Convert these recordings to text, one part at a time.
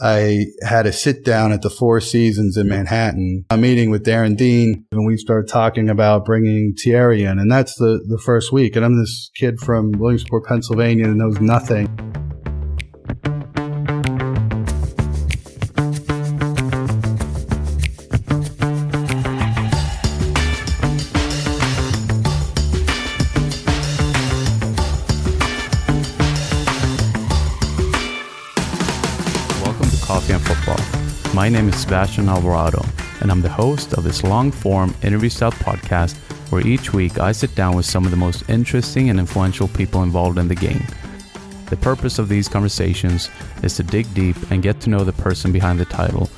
I had a sit down at the Four Seasons in Manhattan, a meeting with Darren Dein, and we started talking about bringing Thierry in. And that's the, the first week. And I'm this kid from Williamsport, Pennsylvania that knows nothing. My name is Sebastian Alvarado, and I'm the host of this long form interview style podcast where each week I sit down with some of the most interesting and influential people involved in the game. The purpose of these conversations is to dig deep and get to know the person behind the title.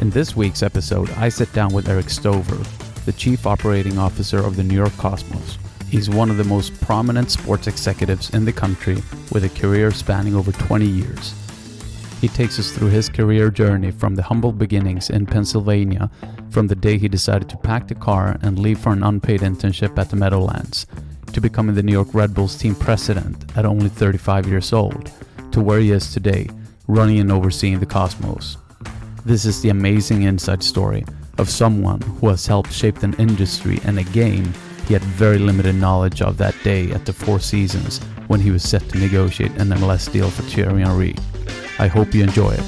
In this week's episode, I sit down with Erik Stover, the Chief Operating Officer of the New York Cosmos. He's one of the most prominent sports executives in the country with a career spanning over 20 years. He takes us through his career journey from the humble beginnings in Pennsylvania, from the day he decided to pack the car and leave for an unpaid internship at the Meadowlands, to becoming the New York Red Bulls team president at only 35 years old, to where he is today, running and overseeing the Cosmos. This is the amazing inside story of someone who has helped shape an industry and a game he had very limited knowledge of that day at the Four Seasons when he was set to negotiate an MLS deal for Thierry Henry. I hope you enjoy it.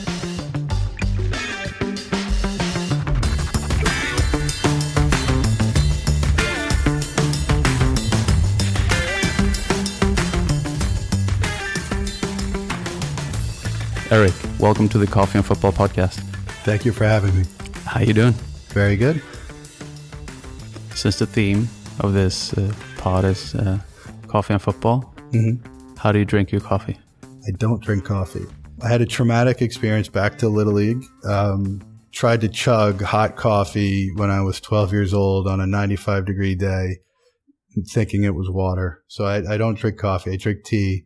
Erik, welcome to the Coffee and Football podcast. Thank you for having me. How you doing? Very good. Since the theme of this uh, pod is uh, coffee and football, mm-hmm. how do you drink your coffee? I don't drink coffee. I had a traumatic experience back to Little League. Um, tried to chug hot coffee when I was 12 years old on a 95 degree day, thinking it was water. So I, I don't drink coffee. I drink tea.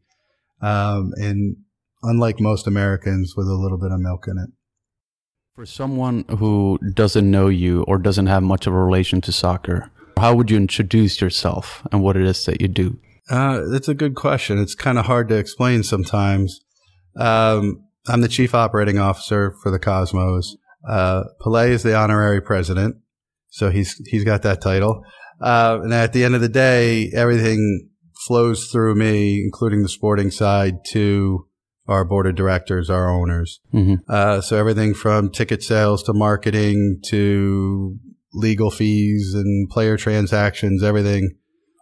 Um, and unlike most Americans, with a little bit of milk in it. For someone who doesn't know you or doesn't have much of a relation to soccer, how would you introduce yourself and what it is that you do? Uh, that's a good question. It's kind of hard to explain sometimes. Um, I'm the chief operating officer for the Cosmos. Uh, Pelé is the honorary president, so he's he's got that title. Uh, and at the end of the day, everything flows through me, including the sporting side, to our board of directors, our owners. Mm-hmm. Uh, so everything from ticket sales to marketing to legal fees and player transactions, everything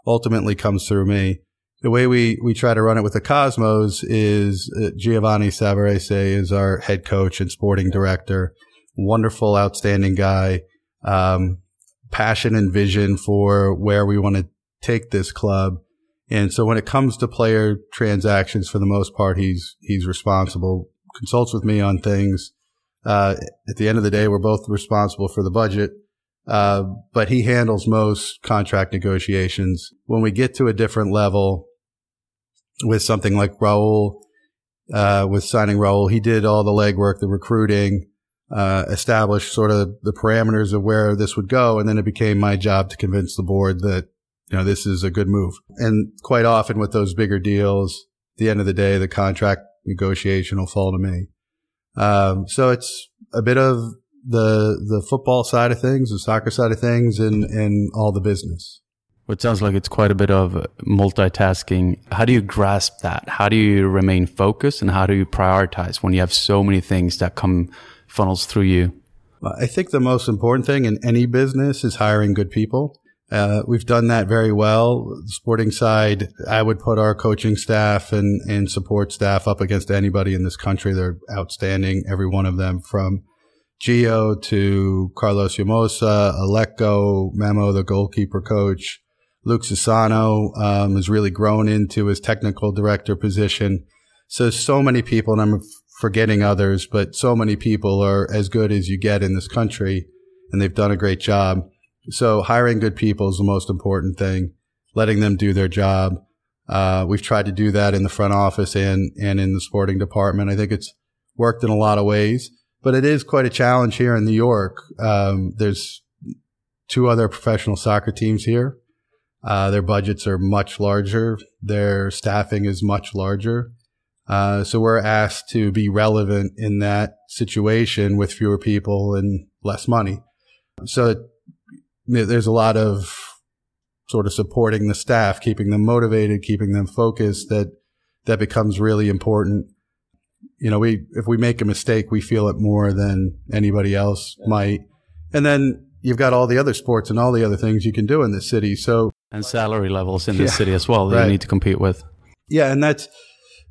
ultimately comes through me the way we, we try to run it with the Cosmos is uh, Giovanni Savarese is our head coach and sporting director. Wonderful, outstanding guy. Um, passion and vision for where we want to take this club. And so when it comes to player transactions, for the most part, he's, he's responsible, consults with me on things. Uh, at the end of the day, we're both responsible for the budget. Uh, but he handles most contract negotiations. When we get to a different level, with something like Raul, uh, with signing Raul. He did all the legwork, the recruiting, uh, established sort of the parameters of where this would go. And then it became my job to convince the board that, you know, this is a good move. And quite often with those bigger deals, the end of the day, the contract negotiation will fall to me. Um, so it's a bit of the, the football side of things, the soccer side of things and, and all the business. It sounds like it's quite a bit of multitasking. How do you grasp that? How do you remain focused and how do you prioritize when you have so many things that come funnels through you? I think the most important thing in any business is hiring good people. Uh, we've done that very well. The sporting side, I would put our coaching staff and, and support staff up against anybody in this country. They're outstanding, every one of them from Gio to Carlos Llamosa, Aleko, Memo, the goalkeeper coach. Luke Sassano um, has really grown into his technical director position. So, so many people, and I'm forgetting others, but so many people are as good as you get in this country and they've done a great job. So hiring good people is the most important thing, letting them do their job. Uh, we've tried to do that in the front office and, and in the sporting department. I think it's worked in a lot of ways, but it is quite a challenge here in New York. Um, there's two other professional soccer teams here. Uh, their budgets are much larger. Their staffing is much larger. Uh, so we're asked to be relevant in that situation with fewer people and less money. So it, there's a lot of sort of supporting the staff, keeping them motivated, keeping them focused that, that becomes really important. You know, we, if we make a mistake, we feel it more than anybody else might. And then you've got all the other sports and all the other things you can do in this city. So, and salary levels in the city as well that right. you need to compete with. Yeah. And that's,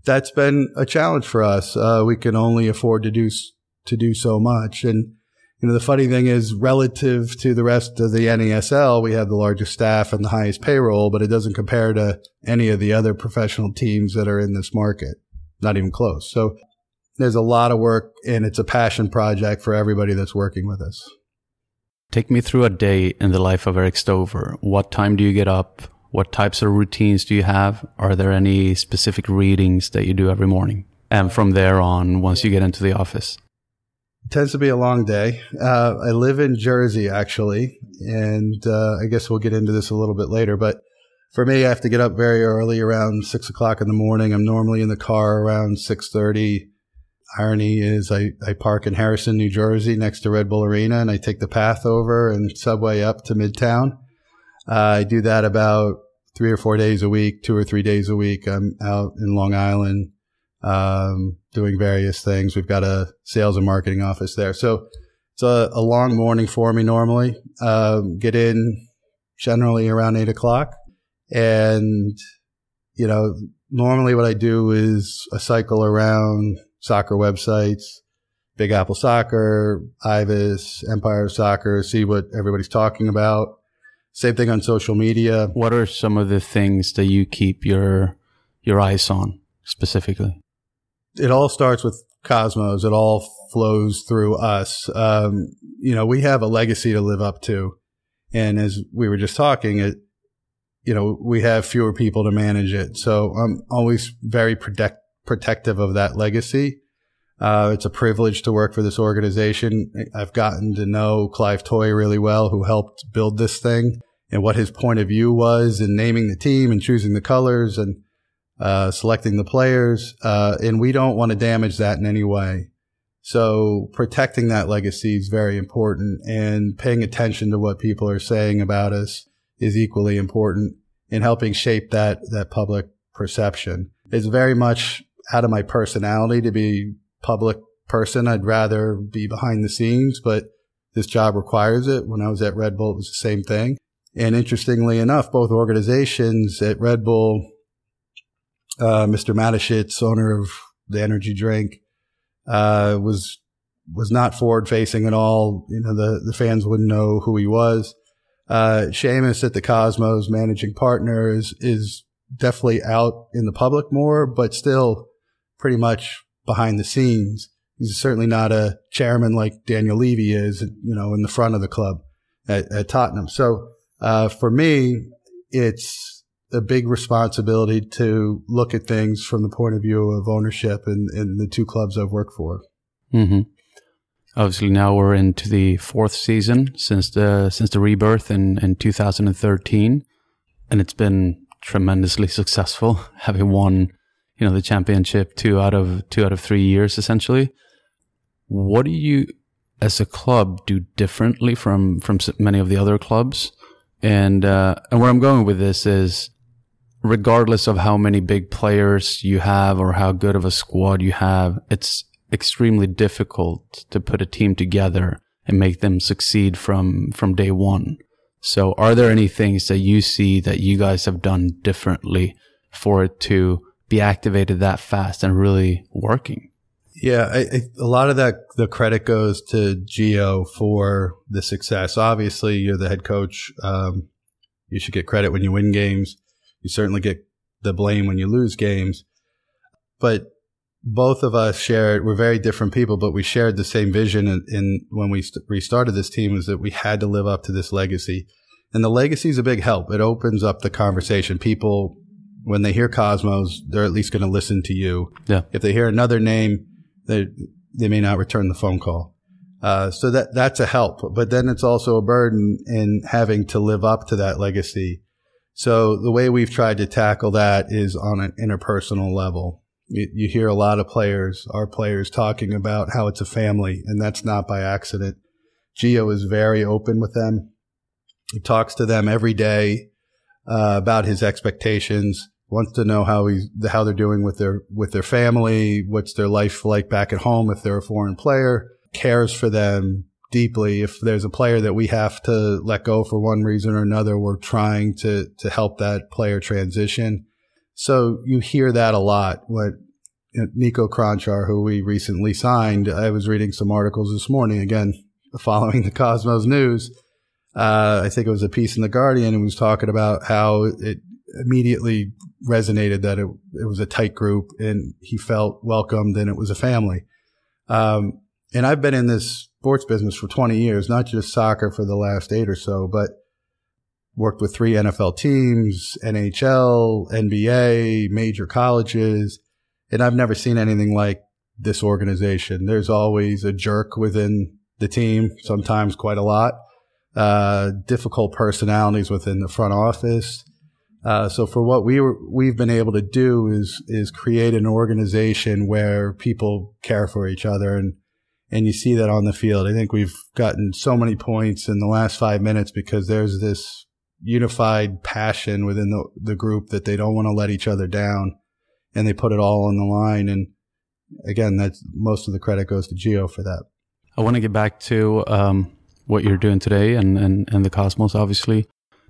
that's been a challenge for us. Uh, we can only afford to do to do so much, and you know the funny thing is, relative to the rest of the NASL, we have the largest staff and the highest payroll, but it doesn't compare to any of the other professional teams that are in this market. Not even close. So there's a lot of work, and it's a passion project for everybody that's working with us. Take me through a day in the life of Erik Stover. What time do you get up? What types of routines do you have? Are there any specific readings that you do every morning? And from there on, once you get into the office? It tends to be a long day. Uh, I live in Jersey, actually, and uh, I guess we'll get into this a little bit later. But for me, I have to get up very early, around six o'clock in the morning. I'm normally in the car around six thirty. Irony is, I, I park in Harrison, New Jersey, next to Red Bull Arena, and I take the path over and subway up to Midtown uh, I do that about three or four days a week, two or three days a week. I'm out in Long Island, um, doing various things. We've got a sales and marketing office there. So it's a, a long morning for me normally. Um, get in generally around eight o'clock. And, you know, normally what I do is a cycle around soccer websites, Big Apple Soccer, Ivis, Empire Soccer, see what everybody's talking about. Same thing on social media. What are some of the things that you keep your your eyes on specifically? It all starts with Cosmos. It all flows through us. Um, you know, we have a legacy to live up to, and as we were just talking, it you know we have fewer people to manage it. So I'm always very protect, protective of that legacy. Uh, it's a privilege to work for this organization. I've gotten to know Clive Toye really well, who helped build this thing and what his point of view was in naming the team and choosing the colors and uh, selecting the players. Uh, and we don't want to damage that in any way. So protecting that legacy is very important and paying attention to what people are saying about us is equally important in helping shape that, that public perception. It's very much out of my personality to be public person. I'd rather be behind the scenes, but this job requires it. When I was at Red Bull, it was the same thing. And interestingly enough, both organizations at Red Bull, uh, Mr. Mateschitz, owner of the energy drink, uh, was was not forward facing at all. You know, the the fans wouldn't know who he was. Uh, Seamus at the Cosmos, managing partner, is, is definitely out in the public more, but still pretty much behind the scenes. He's certainly not a chairman like Daniel Levy is, you know, in the front of the club at, at Tottenham. So uh, for me, it's a big responsibility to look at things from the point of view of ownership in, in the two clubs I've worked for. Mm-hmm. Obviously, now we're into the fourth season since the since the rebirth in, in 2013, and it's been tremendously successful, having won you know the championship two out of two out of three years essentially. What do you, as a club, do differently from from many of the other clubs? And uh, and where I'm going with this is regardless of how many big players you have or how good of a squad you have, it's extremely difficult to put a team together and make them succeed from, from day one. So are there any things that you see that you guys have done differently for it to be activated that fast and really working? Yeah, I, I, a lot of that the credit goes to Gio for the success. Obviously, you're the head coach. Um, you should get credit when you win games. You certainly get the blame when you lose games. But both of us shared, we're very different people, but we shared the same vision. In when we st- restarted this team, was that we had to live up to this legacy. And the legacy is a big help. It opens up the conversation. People, when they hear Cosmos, they're at least going to listen to you. Yeah. If they hear another name, they, they may not return the phone call. Uh, so that, that's a help. But then it's also a burden in having to live up to that legacy so the way we've tried to tackle that is on an interpersonal level. You, you, hear a lot of players, our players talking about how it's a family and that's not by accident. Gio is very open with them. He talks to them every day, uh, about his expectations, wants to know how he's, how they're doing with their, with their family, what's their life like back at home if they're a foreign player, cares for them, deeply. If there's a player that we have to let go for one reason or another, we're trying to, to help that player transition. So you hear that a lot. What Niko Kranjčar, who we recently signed, I was reading some articles this morning, again, following the Cosmos news. Uh, I think it was a piece in the Guardian and was talking about how it immediately resonated that it, it was a tight group and he felt welcomed and it was a family. Um, and I've been in this sports business for 20 years, not just soccer for the last eight or so, but worked with three NFL teams, NHL, NBA, major colleges. And I've never seen anything like this organization. There's always a jerk within the team, sometimes quite a lot. Uh, difficult personalities within the front office. Uh, so for what we were, we've been able to do is is create an organization where people care for each other and and you see that on the field. I think we've gotten so many points in the last five minutes because there's this unified passion within the, the group that they don't want to let each other down and they put it all on the line. And again, that's most of the credit goes to Gio for that. I want to get back to um, what you're doing today and, and, and the Cosmos, obviously,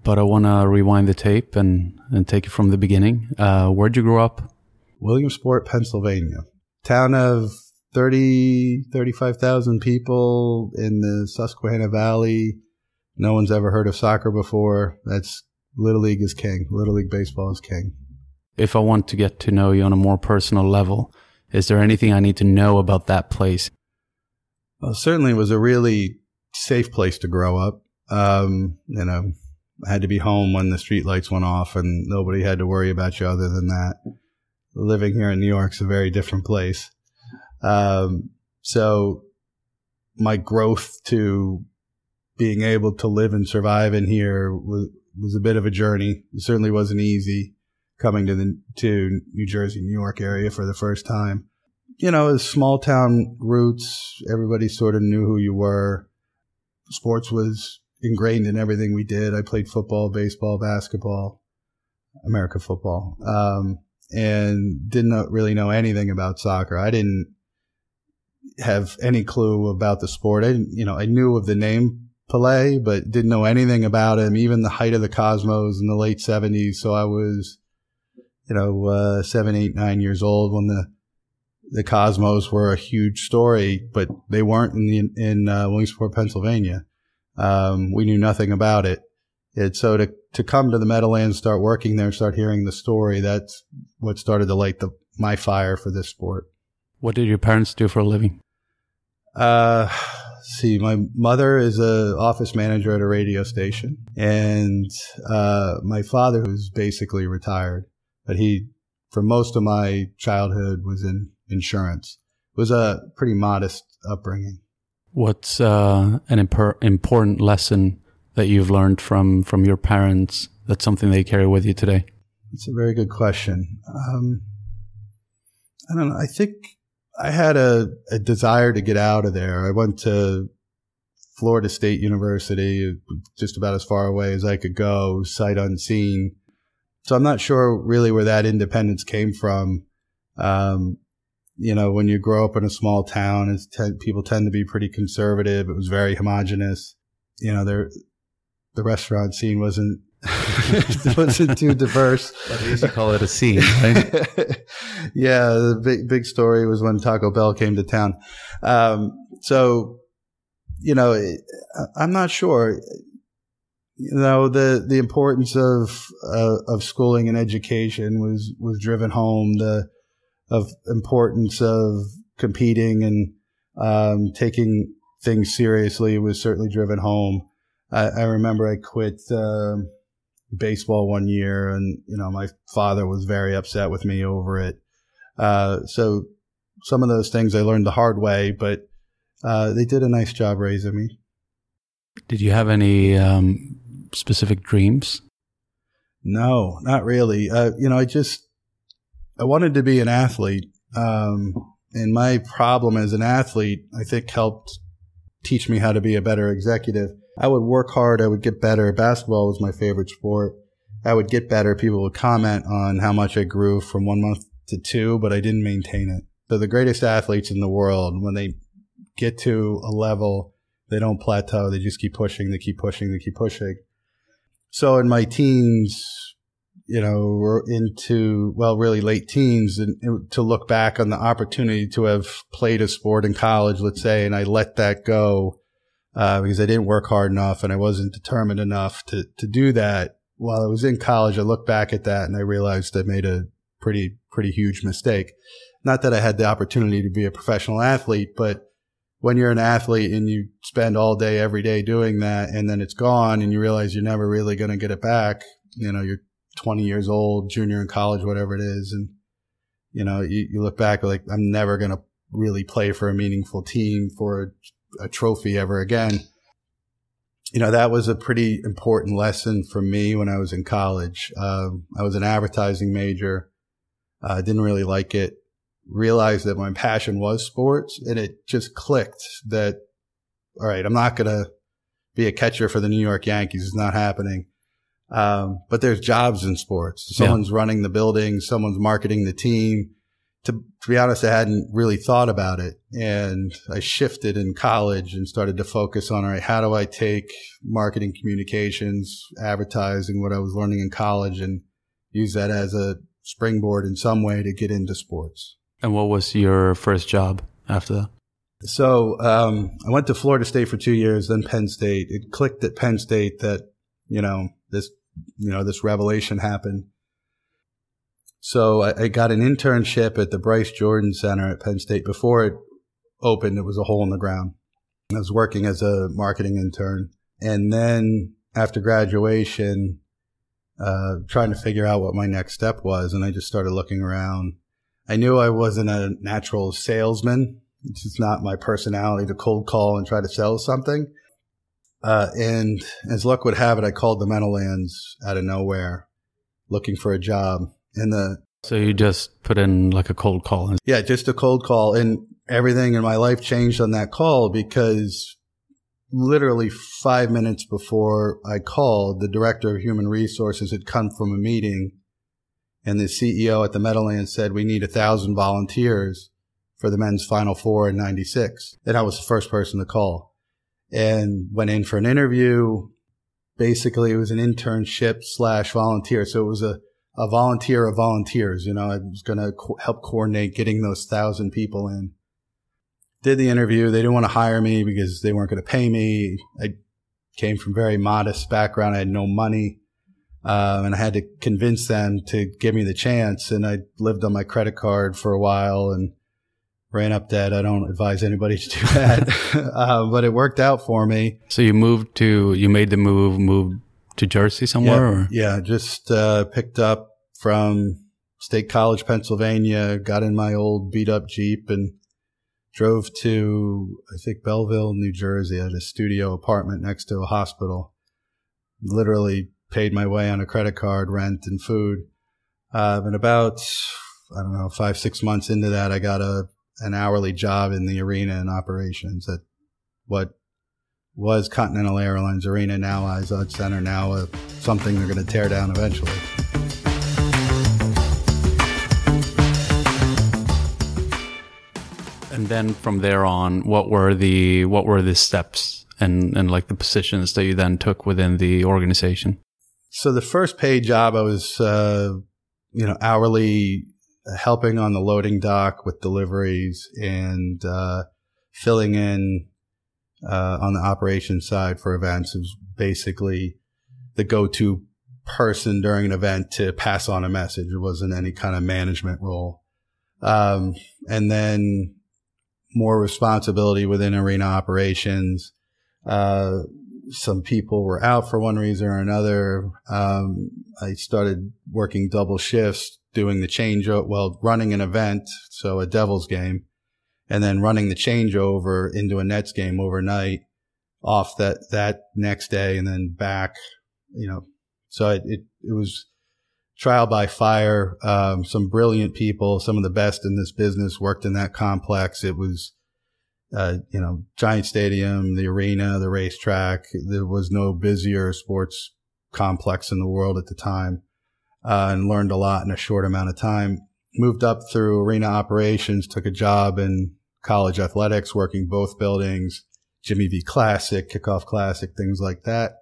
but I want to rewind the tape and, and take it from the beginning. Uh, where'd you grow up? Williamsport, Pennsylvania. Town of 30, 35,000 people in the Susquehanna Valley. No one's ever heard of soccer before. That's Little League is king. Little League baseball is king. If I want to get to know you on a more personal level, is there anything I need to know about that place? Well, certainly it was a really safe place to grow up. Um, you know, I had to be home when the street lights went off and nobody had to worry about you other than that. Living here in New York's a very different place. Um, so my growth to being able to live and survive in here was, was a bit of a journey. It certainly wasn't easy coming to the, to New Jersey, New York area for the first time. You know, small town roots. Everybody sort of knew who you were. Sports was ingrained in everything we did. I played football, baseball, basketball, America football, um, and didn't really know anything about soccer. I didn't have any clue about the sport. I didn't, you know, I knew of the name Pele, but didn't know anything about him, even the height of the Cosmos in the late seventies. So I was, you know, uh, seven, eight, nine years old when the, the Cosmos were a huge story, but they weren't in the, in, uh, Williamsport, Pennsylvania. Um, we knew nothing about it. And so to, to come to the Meadowlands, start working there, start hearing the story, that's what started to light the, my fire for this sport. What did your parents do for a living? Uh, see, my mother is a office manager at a radio station, and uh, my father was basically retired, but he, for most of my childhood, was in insurance. It was a pretty modest upbringing. What's uh, an imp- important lesson that you've learned from from your parents? That's something they carry with you today. It's a very good question. Um, I don't know. I think I had a, a desire to get out of there. I went to Florida State University, just about as far away as I could go, sight unseen. So I'm not sure really where that independence came from. Um, you know, when you grow up in a small town, people tend to be pretty conservative. It was very homogenous. You know, there, the restaurant scene wasn't wasn't too diverse. At least you call it a scene, right? yeah, the big big story was when Taco Bell came to town. Um, so, you know, I'm not sure. You know, the the importance of uh, of schooling and education was was driven home. The of importance of competing and um, taking things seriously was certainly driven home. I, I remember I quit uh, baseball one year, and you know my father was very upset with me over it. Uh, so some of those things I learned the hard way, but uh, they did a nice job raising me. Did you have any um, specific dreams? No, not really. Uh, you know, I just I wanted to be an athlete. Um, and my problem as an athlete, I think helped teach me how to be a better executive. I would work hard. I would get better. Basketball was my favorite sport. I would get better. People would comment on how much I grew from one month to two, but I didn't maintain it. So the greatest athletes in the world, when they get to a level, they don't plateau. They just keep pushing. They keep pushing. They keep pushing. So in my teens, you know, into, well, really late teens and, to look back on the opportunity to have played a sport in college, let's say, and I let that go, uh, because I didn't work hard enough and I wasn't determined enough to, to do that. While I was in college, I look back at that and I realized I made a pretty, pretty huge mistake. Not that I had the opportunity to be a professional athlete, but when you're an athlete and you spend all day every day doing that and then it's gone and you realize you're never really going to get it back, you know, you're 20 years old, junior in college, whatever it is. And, you know, you, you look back like, I'm never going to really play for a meaningful team for a, a, trophy ever again. You know, that was a pretty important lesson for me when I was in college. Um, I was an advertising major. I uh, didn't really like it. Realized that my passion was sports and it just clicked that, all right, I'm not going to be a catcher for the New York Yankees. It's not happening. Um, but there's jobs in sports. Someone's yeah. running the building, someone's marketing the team. To, to be honest, I hadn't really thought about it. And I shifted in college and started to focus on, all right, how do I take marketing communications, advertising, what I was learning in college and use that as a springboard in some way to get into sports. And what was your first job after that? So um, I went to Florida State for two years, then Penn State. It clicked at Penn State that you know this you know, this revelation happened. So I, I, got an internship at the Bryce Jordan Center at Penn State. Before it opened, it was a hole in the ground. I was working as a marketing intern. And then after graduation, uh, trying to figure out what my next step was. And I just started looking around. I knew I wasn't a natural salesman. It's just not my personality to cold call and try to sell something. Uh, and as luck would have it, I called the Meadowlands out of nowhere looking for a job. And the so you just put in like a cold call. And- Yeah, just a cold call. And everything in my life changed on that call because literally five minutes before I called, the director of human resources had come from a meeting and the CEO at the Meadowlands said, we need a thousand volunteers for the men's final four in 96. And I was the first person to call and went in for an interview. Basically, it was an internship slash volunteer. So it was a, a volunteer of volunteers. You know, I was going to co- help coordinate getting those thousand people in. Did the interview. They didn't want to hire me because they weren't going to pay me. I came from very modest background. I had no money. Um, and I had to convince them to give me the chance. And I lived on my credit card for a while and ran up dead. I don't advise anybody to do that, uh, but it worked out for me. So you moved to, you made the move, moved to Jersey somewhere? Yeah, yeah just uh, picked up from State College, Pennsylvania, got in my old beat up Jeep and drove to, I think, Belleville, New Jersey. I had a studio apartment next to a hospital. Literally paid my way on a credit card, rent and food. Uh, and about, I don't know, five, six months into that, I got a, an hourly job in the arena and operations at what was Continental Airlines Arena, now Izod Center, now uh, something they're going to tear down eventually. And then from there on, what were the what were the steps and and like the positions that you then took within the organization? So the first paid job, I was uh, you know hourly helping on the loading dock with deliveries and uh, filling in uh, on the operations side for events. Was basically the go-to person during an event to pass on a message. It wasn't any kind of management role. Um, and then more responsibility within arena operations. Uh, some people were out for one reason or another. Um, I started working double shifts, doing the change, well, running an event, so a Devils game, and then running the changeover into a Nets game overnight off that, that next day and then back, you know, so it, it, it was trial by fire. Um, some brilliant people, some of the best in this business worked in that complex. It was, uh, you know, giant stadium, the arena, the racetrack. There was no busier sports complex in the world at the time, uh, and learned a lot in a short amount of time. Moved up through arena operations, took a job in college athletics, working both buildings, Jimmy V Classic, Kickoff Classic, things like that.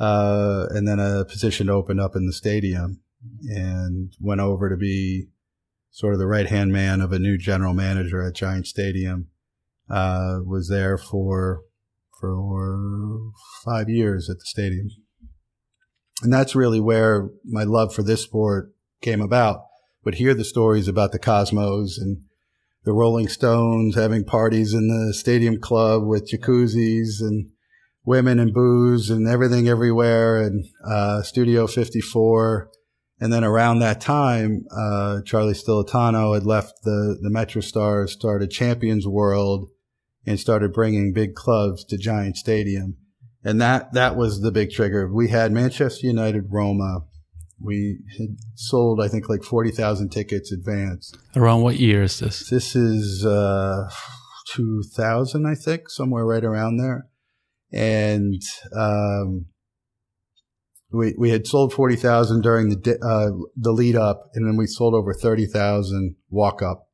Uh, and then a position opened up in the stadium and went over to be sort of the right hand man of a new general manager at Giant Stadium. Uh, was there for for five years at the stadium, and that's really where my love for this sport came about. Would hear the stories about the Cosmos and the Rolling Stones having parties in the stadium club with jacuzzis and women and booze and everything everywhere and uh, Studio 54 and then around that time, uh, Charlie Stillitano had left the, the Metro Stars, started Champions World, and started bringing big clubs to Giant Stadium. And that, that was the big trigger. We had Manchester United Roma. We had sold, I think, like 40,000 tickets advanced. Around what year is this? This is, uh, 2000, I think, somewhere right around there. And, um, we we had sold forty thousand during the uh, the lead up, and then we sold over thirty thousand walk up.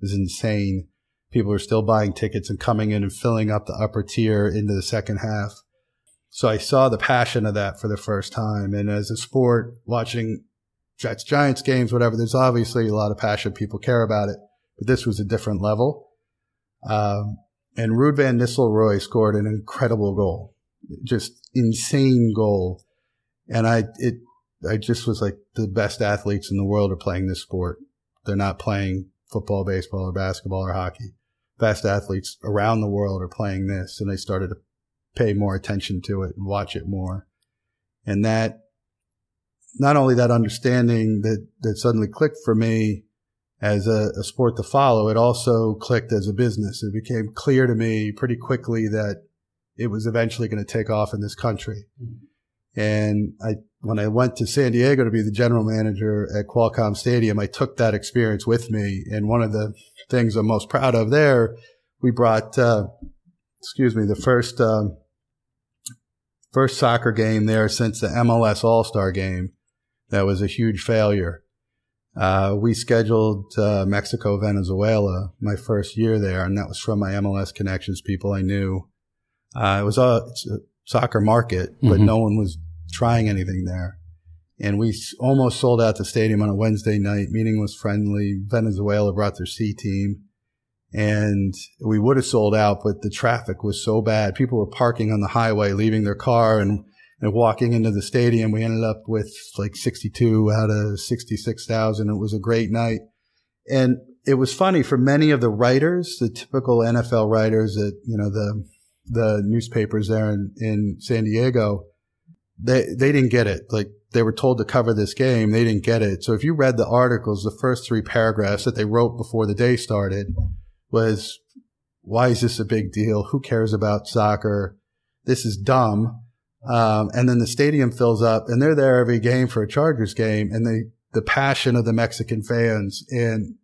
It was insane. People are still buying tickets and coming in and filling up the upper tier into the second half. So I saw the passion of that for the first time. And as a sport, watching Jets Giants games, whatever, there's obviously a lot of passion. People care about it, but this was a different level. Um, and Ruud van Nistelrooy scored an incredible goal, just insane goal and I, it, I just was like, the best athletes in the world are playing this sport. They're not playing football, baseball, or basketball or hockey. Best athletes around the world are playing this. And they started to pay more attention to it and watch it more. And that, not only that understanding that, that suddenly clicked for me as a, a sport to follow, it also clicked as a business. It became clear to me pretty quickly that it was eventually going to take off in this country. Mm-hmm and I, when I went to San Diego to be the general manager at Qualcomm Stadium, I took that experience with me. And one of the things I'm most proud of there, we brought, uh, excuse me, the first, um, first soccer game there since the MLS All Star game. That was a huge failure. Uh, we scheduled uh, Mexico, Venezuela, my first year there, and that was from my MLS connections people I knew. Uh, it was a, a, soccer market, but mm-hmm. no one was trying anything there. And we almost sold out the stadium on a Wednesday night. Meeting was friendly. Venezuela brought their C team and we would have sold out, but the traffic was so bad. People were parking on the highway, leaving their car and, and walking into the stadium. We ended up with like 62 out of 66,000. It was a great night. And it was funny for many of the writers, the typical NFL writers at, you know, the, the newspapers there in, in San Diego, they, they didn't get it. Like they were told to cover this game. They didn't get it. So if you read the articles, the first three paragraphs that they wrote before the day started was, why is this a big deal? Who cares about soccer? This is dumb. Um, and then the stadium fills up and they're there every game for a Chargers game and they, the passion of the Mexican fans and,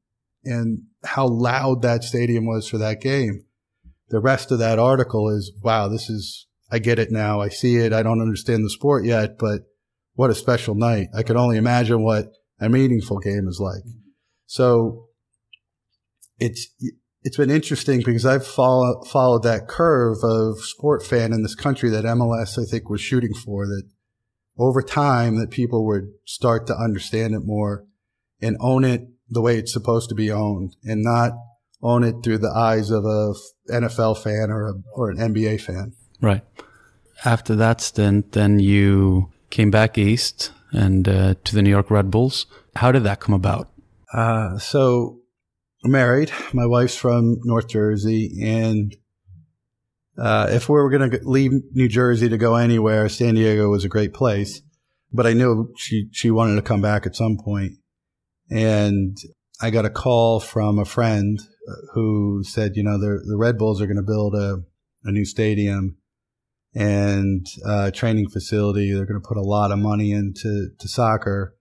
and how loud that stadium was for that game. The rest of that article is, wow, this is, I get it now. I see it. I don't understand the sport yet, but what a special night. I could only imagine what a meaningful game is like. So it's, it's been interesting because I've follow, followed that curve of sport fan in this country that MLS, I think, was shooting for that over time that people would start to understand it more and own it the way it's supposed to be owned and not own it through the eyes of a NFL fan or a, or an NBA fan. Right. After that stint, then you came back east and uh, to the New York Red Bulls. How did that come about? Uh, so married. My wife's from North Jersey, and uh, if we were going to leave New Jersey to go anywhere, San Diego was a great place. But I knew she she wanted to come back at some point, and I got a call from a friend uh, who said, you know, the the Red Bulls are going to build a a new stadium and uh, training facility. They're going to put a lot of money into to soccer,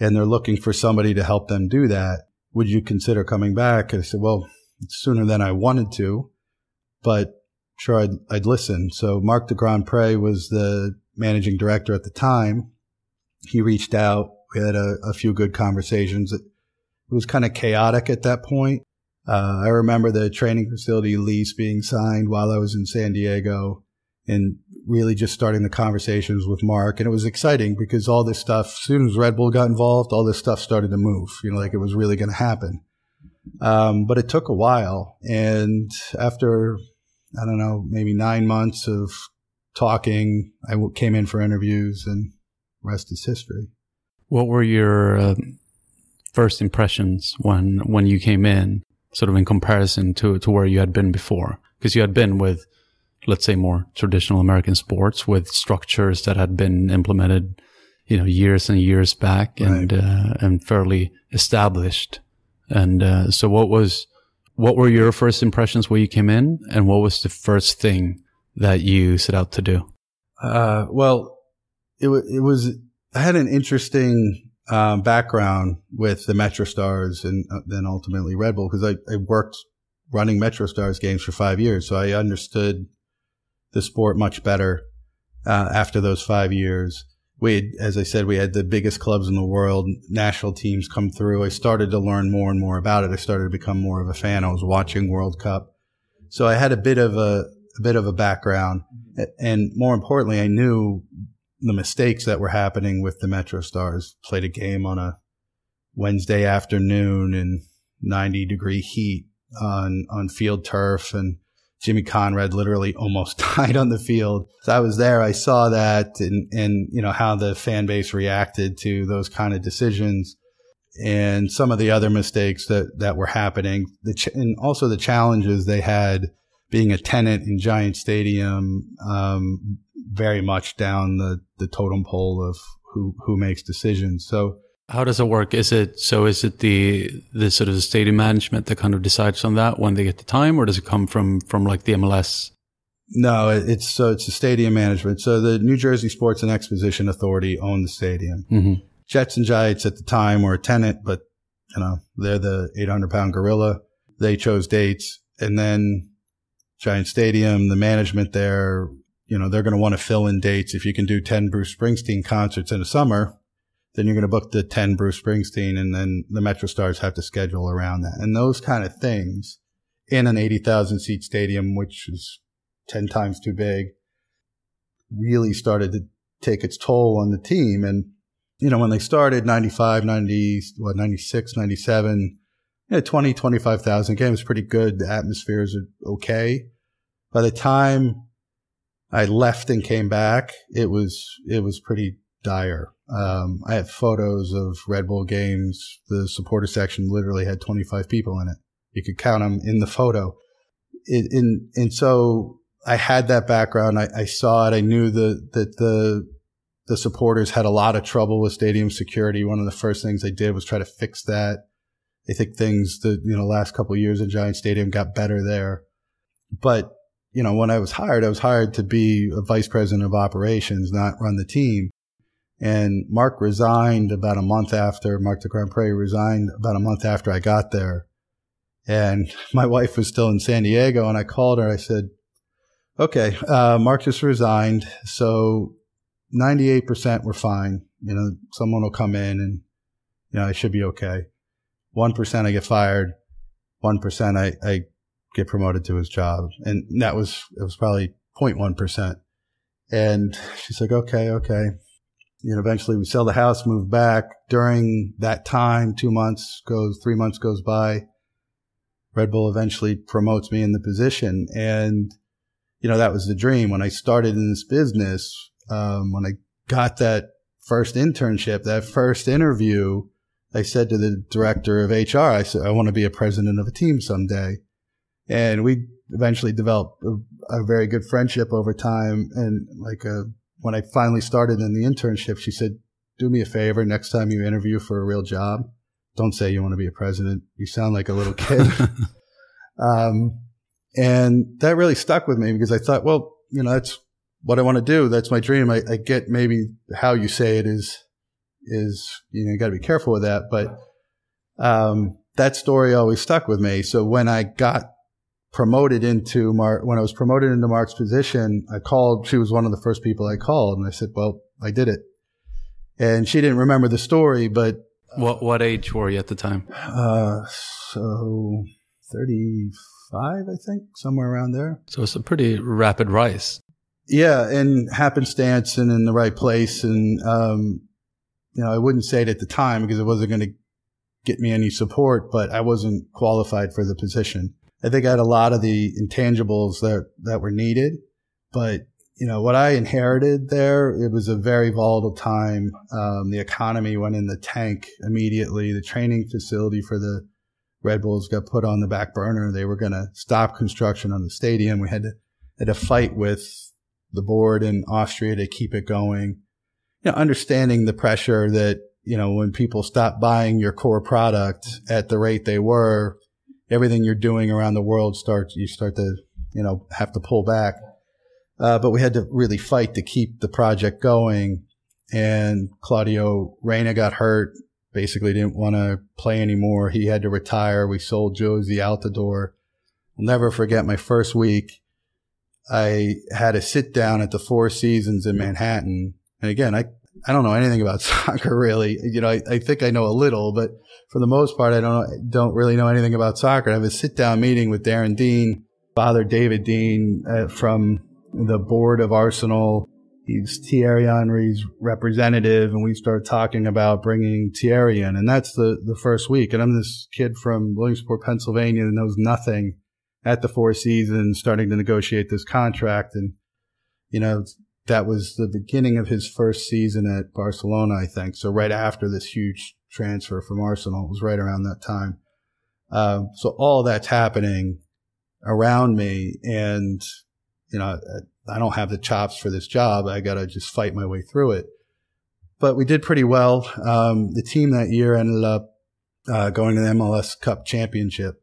and they're looking for somebody to help them do that would you consider coming back? I said, well, sooner than I wanted to, but sure, I'd, I'd listen. So Mark de Grandpré was the managing director at the time. He reached out. We had a, a few good conversations. It, it was kind of chaotic at that point. Uh, I remember the training facility lease being signed while I was in San Diego and really just starting the conversations with Mark. And it was exciting because all this stuff, as soon as Red Bull got involved, all this stuff started to move, you know, like it was really going to happen. Um, but it took a while. And after, I don't know, maybe nine months of talking, I came in for interviews and rest is history. What were your uh, first impressions when, when you came in, sort of in comparison to, to where you had been before? Because you had been with let's say more traditional American sports with structures that had been implemented, you know, years and years back right. and, uh, and fairly established. And, uh, so what was, what were your first impressions when you came in and what was the first thing that you set out to do? Uh, well, it, it was, I had an interesting, um, background with the Metro Stars and uh, then ultimately Red Bull because I, I worked running Metro Stars games for five years. So I understood the sport much better uh, after those five years. We, had, as I said, we had the biggest clubs in the world, national teams come through. I started to learn more and more about it. I started to become more of a fan. I was watching World Cup, so I had a bit of a, a bit of a background, and more importantly, I knew the mistakes that were happening with the Metro Stars. Played a game on a Wednesday afternoon in 90 degree heat on on field turf and Jimmy Conrad literally almost died on the field. So I was there. I saw that and, and, you know, how the fan base reacted to those kind of decisions and some of the other mistakes that, that were happening. The ch- and also the challenges they had being a tenant in Giant Stadium, um, very much down the, the totem pole of who, who makes decisions. So, how does it work? Is it so? Is it the the sort of the stadium management that kind of decides on that when they get the time, or does it come from from like the MLS? No, it's so it's the stadium management. So the New Jersey Sports and Exposition Authority owned the stadium. Mm-hmm. Jets and Giants at the time were a tenant, but you know they're the 800 pound gorilla. They chose dates, and then Giant Stadium, the management there, you know, they're going to want to fill in dates. If you can do 10 Bruce Springsteen concerts in the summer, then you're going to book the 10 Bruce Springsteen and then the Metro Stars have to schedule around that. And those kind of things in an 80,000 seat stadium, which is 10 times too big, really started to take its toll on the team. And, you know, when they started 95, 90, what, 96, 97, you know, 20, 25,000 games, pretty good. The atmospheres are okay. By the time I left and came back, it was, it was pretty dire. Um, I have photos of Red Bull games. The supporter section literally had 25 people in it. You could count them in the photo. It, in, and so I had that background. I, I saw it. I knew the, that the, the supporters had a lot of trouble with stadium security. One of the first things I did was try to fix that. I think things the, you know, last couple years in Giant Stadium got better there. But, you know, when I was hired, I was hired to be a vice president of operations, not run the team. And Mark resigned about a month after, Mark de Grandpré resigned about a month after I got there. And my wife was still in San Diego and I called her. I said, okay, uh, Mark just resigned. So 98% were fine. You know, someone will come in and, you know, I should be okay. 1% I get fired. 1% I, I get promoted to his job. And that was, it was probably 0.1%. And she's like, okay, okay you know, eventually we sell the house, move back. During that time, two months goes, three months goes by. Red Bull eventually promotes me in the position. And, you know, that was the dream. When I started in this business, um, when I got that first internship, that first interview, I said to the director of HR, I said, I want to be a president of a team someday. And we eventually developed a, a very good friendship over time and like a when I finally started in the internship, she said, do me a favor. Next time you interview for a real job, don't say you want to be a president. You sound like a little kid. um, and that really stuck with me because I thought, well, you know, that's what I want to do. That's my dream. I, I get maybe how you say it is, is, you know, you got to be careful with that. But, um, that story always stuck with me. So when I got promoted into Mark, when I was promoted into Mark's position, I called, she was one of the first people I called and I said, well, I did it. And she didn't remember the story, but. What, what age were you at the time? Uh, so 35, I think, somewhere around there. So it's a pretty rapid rise. Yeah. And happenstance and in the right place. And, um, you know, I wouldn't say it at the time because it wasn't going to get me any support, but I wasn't qualified for the position. I think I had a lot of the intangibles that, that were needed. But, you know, what I inherited there, it was a very volatile time. Um, the economy went in the tank immediately. The training facility for the Red Bulls got put on the back burner. They were going to stop construction on the stadium. We had to, had to fight with the board in Austria to keep it going. You know, understanding the pressure that, you know, when people stop buying your core product at the rate they were, everything you're doing around the world starts, you start to, you know, have to pull back. Uh, but we had to really fight to keep the project going. And Claudio Reyna got hurt, basically didn't want to play anymore. He had to retire. We sold Jozy Altidore. I'll never forget my first week. I had a sit down at the Four Seasons in Manhattan. And again, I I don't know anything about soccer really. You know, I, I, think I know a little, but for the most part, I don't don't really know anything about soccer. I have a sit down meeting with Darren Dein, Father David Dein uh, from the board of Arsenal. He's Thierry Henry's representative, and we start talking about bringing Thierry in, and that's the the first week. And I'm this kid from Williamsport, Pennsylvania, that knows nothing at the Four Seasons, starting to negotiate this contract, and you know, that was the beginning of his first season at Barcelona, I think. So right after this huge transfer from Arsenal, it was right around that time. Um, so all that's happening around me and, you know, I don't have the chops for this job. I got to just fight my way through it. But we did pretty well. Um, the team that year ended up uh, going to the MLS Cup championship.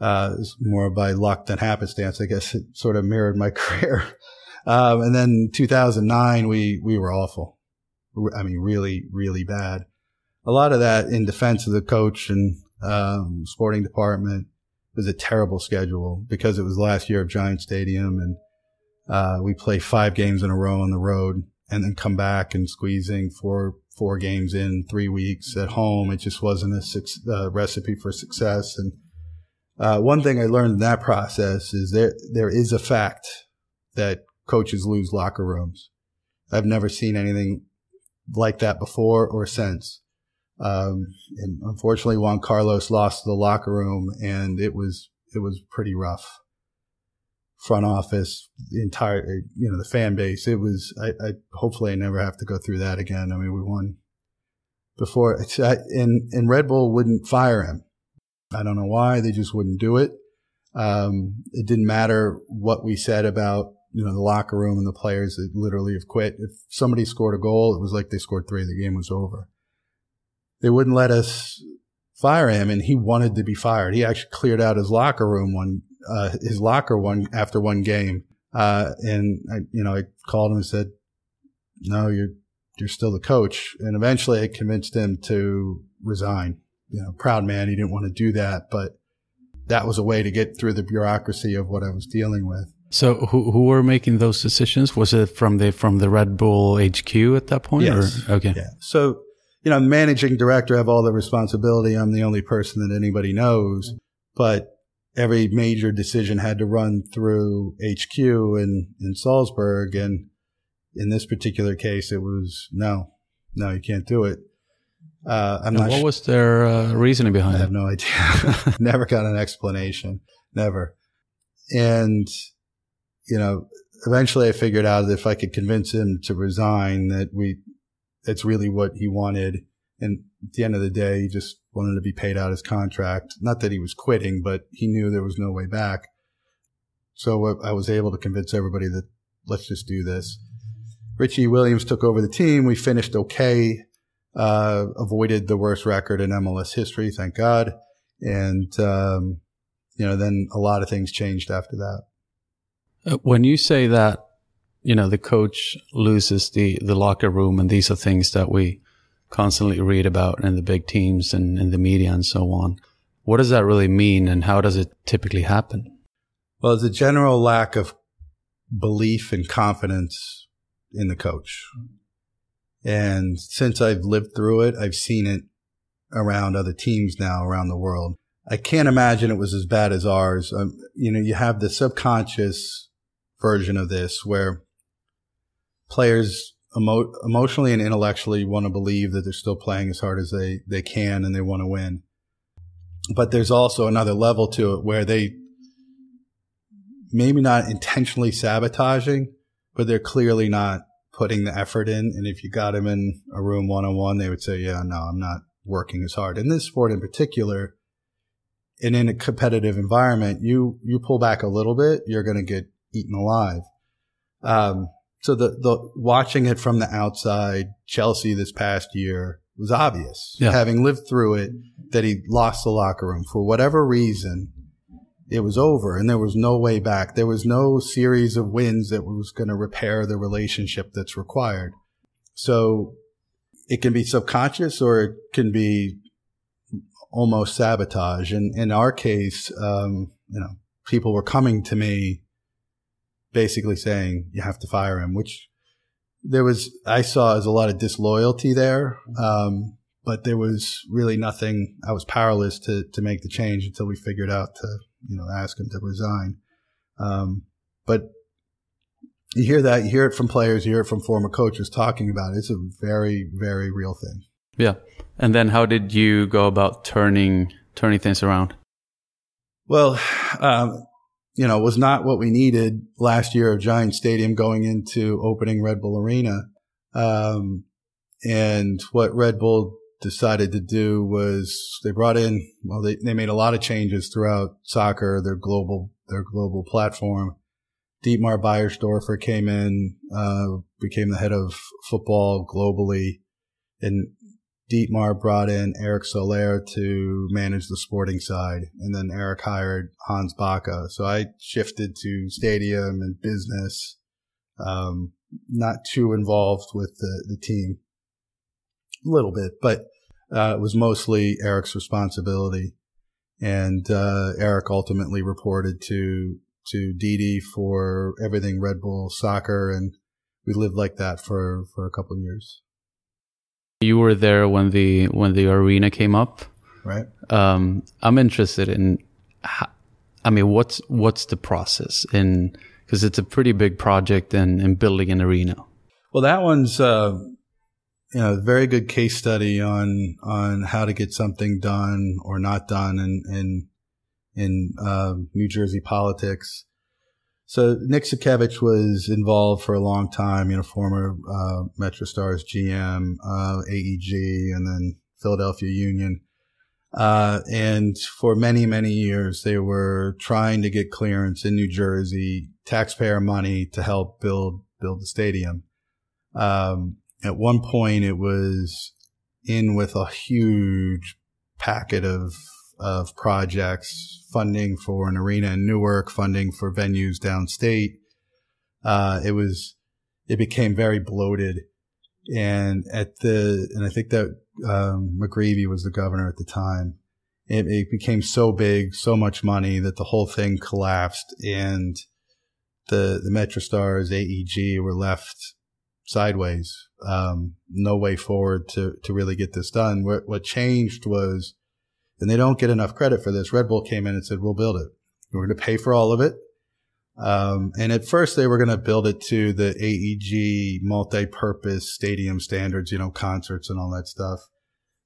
Uh, it was more by luck than happenstance. I guess it sort of mirrored my career. Um, and then 2009, we, we were awful. I mean, really, really bad. A lot of that in defense of the coach and, um, sporting department was a terrible schedule because it was last year of Giant Stadium and, uh, we play five games in a row on the road and then come back and squeezing four, four games in three weeks at home. It just wasn't a uh, recipe for success. And, uh, one thing I learned in that process is there, there is a fact that coaches lose locker rooms. I've never seen anything like that before or since. Um, and unfortunately, Juan Carlos lost the locker room, and it was it was pretty rough front office, the entire, you know, the fan base. It was, I, I hopefully I never have to go through that again. I mean, we won before, and, and Red Bull wouldn't fire him. I don't know why. They just wouldn't do it. Um, it didn't matter what we said about, you know, the locker room and the players that literally have quit. If somebody scored a goal, it was like they scored three. The game was over. They wouldn't let us fire him and he wanted to be fired. He actually cleared out his locker room one uh, his locker one after one game. Uh, and I, you know, I called him and said, no, you're, you're still the coach. And eventually I convinced him to resign. You know, proud man. He didn't want to do that, but that was a way to get through the bureaucracy of what I was dealing with. So who who were making those decisions? Was it from the from the Red Bull HQ at that point? Yes. Or? Okay. Yeah. So you know, managing director, I have all the responsibility. I'm the only person that anybody knows, but every major decision had to run through HQ in, in Salzburg. And in this particular case, it was no, no, you can't do it. Uh, I'm and not what sh- was their uh, reasoning behind I it? I have no idea. Never got an explanation. Never. And, you know, eventually I figured out if I could convince him to resign, that we, that's really what he wanted. And at the end of the day, he just wanted to be paid out his contract. Not that he was quitting, but he knew there was no way back. So I was able to convince everybody that let's just do this. Richie Williams took over the team. We finished okay, uh, avoided the worst record in MLS history, thank God. And, um, you know, then a lot of things changed after that. Uh, when you say that, you know, the coach loses the, the locker room and these are things that we constantly read about in the big teams and in the media and so on. What does that really mean and how does it typically happen? Well, there's a general lack of belief and confidence in the coach. And since I've lived through it, I've seen it around other teams now around the world. I can't imagine it was as bad as ours. Um, you know, you have the subconscious version of this where players emo- emotionally and intellectually want to believe that they're still playing as hard as they, they can and they want to win. But there's also another level to it where they maybe not intentionally sabotaging, but they're clearly not putting the effort in. And if you got them in a room one on one, they would say, yeah, no, I'm not working as hard. In this sport in particular, and in a competitive environment, you, you pull back a little bit, you're going to get eaten alive. Um, so the, the watching it from the outside, Chelsea this past year was obvious. Yeah. Having lived through it, that he lost the locker room for whatever reason. It was over and there was no way back. There was no series of wins that was going to repair the relationship that's required. So it can be subconscious or it can be almost sabotage. And in our case, um, you know, people were coming to me basically saying you have to fire him, which there was, I saw as a lot of disloyalty there. Um, but there was really nothing. I was powerless to, to make the change until we figured out to, you know, ask him to resign. Um, but you hear that, you hear it from players, you hear it from former coaches talking about it. It's a very, very real thing. Yeah. And then how did you go about turning, turning things around? Well, um, you know, was not what we needed last year of Giant Stadium going into opening Red Bull Arena. Um, and what Red Bull decided to do was they brought in, well, they, they made a lot of changes throughout soccer, their global, their global platform. Dietmar Beiersdorfer came in, uh, became the head of football globally. And Dietmar brought in Erik Soler to manage the sporting side, and then Eric hired Hans Backe. So I shifted to stadium and business, um, not too involved with the, the team, a little bit, but uh, it was mostly Eric's responsibility. And uh, Eric ultimately reported to to Didi for everything Red Bull soccer, and we lived like that for for a couple years. You were there when the when the arena came up, right? Um, I'm interested in. How, I mean, what's what's the process in because it's a pretty big project in, in building an arena. Well, that one's uh, you know a very good case study on on how to get something done or not done in in in uh, New Jersey politics. So Nick Sakiewicz was involved for a long time, you know, former uh, MetroStars GM, uh, AEG, and then Philadelphia Union. Uh, and for many, many years, they were trying to get clearance in New Jersey, taxpayer money to help build build the stadium. Um, at one point, it was in with a huge packet of of projects, funding for an arena in Newark, funding for venues downstate. Uh, it was, it became very bloated. And at the, and I think that, um, McGreevey was the governor at the time. It, it, became so big, so much money that the whole thing collapsed and the, the MetroStars AEG were left sideways. Um, no way forward to, to really get this done. What, what changed was, and they don't get enough credit for this. Red Bull came in and said, we'll build it. We're going to pay for all of it. Um, and at first they were going to build it to the AEG multi-purpose stadium standards, you know, concerts and all that stuff.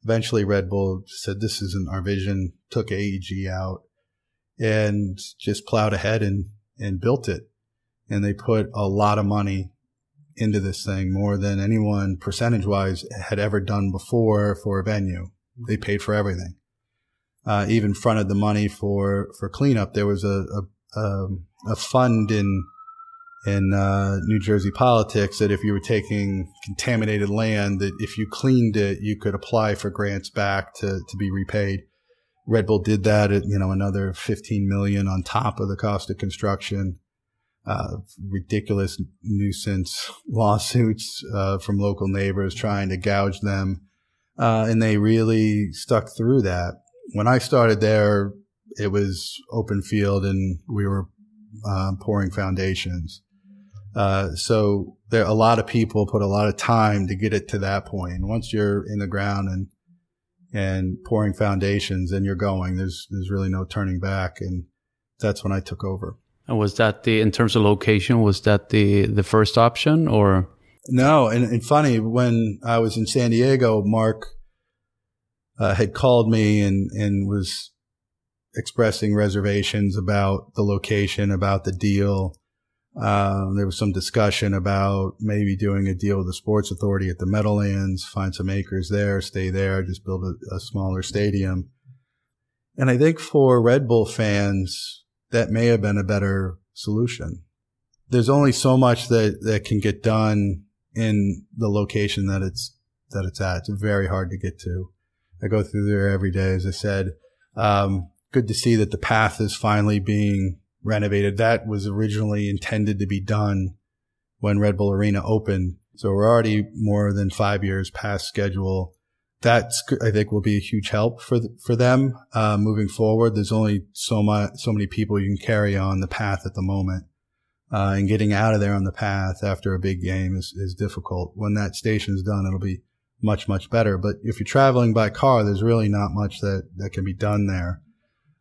Eventually Red Bull said, this isn't our vision, took AEG out and just plowed ahead and, and built it. And they put a lot of money into this thing, more than anyone percentage wise had ever done before for a venue. They paid for everything uh, even fronted the money for for cleanup. There was a a, um, a fund in in uh, New Jersey politics that if you were taking contaminated land, that if you cleaned it, you could apply for grants back to to be repaid. Red Bull did that at you know another 15 million on top of the cost of construction. Uh, ridiculous nuisance lawsuits uh, from local neighbors trying to gouge them, uh, and they really stuck through that when I started there, it was open field and we were uh, pouring foundations. Uh, so there, a lot of people put a lot of time to get it to that point. And once you're in the ground and, and pouring foundations and you're going, there's, there's really no turning back. And that's when I took over. And was that the, in terms of location, was that the, the first option or? No. And, and funny, when I was in San Diego, Mark, uh, had called me and, and was expressing reservations about the location, about the deal. Um, there was some discussion about maybe doing a deal with the Sports Authority at the Meadowlands, find some acres there, stay there, just build a, a smaller stadium. And I think for Red Bull fans, that may have been a better solution. There's only so much that, that can get done in the location that it's, that it's at. It's very hard to get to. I go through there every day, as I said. Um, good to see that the path is finally being renovated. That was originally intended to be done when Red Bull Arena opened. So we're already more than five years past schedule. That's, I think, will be a huge help for the, for them uh, moving forward. There's only so much, so many people you can carry on the path at the moment, uh, and getting out of there on the path after a big game is is difficult. When that station's done, it'll be much, much better. But if you're traveling by car, there's really not much that, that can be done there.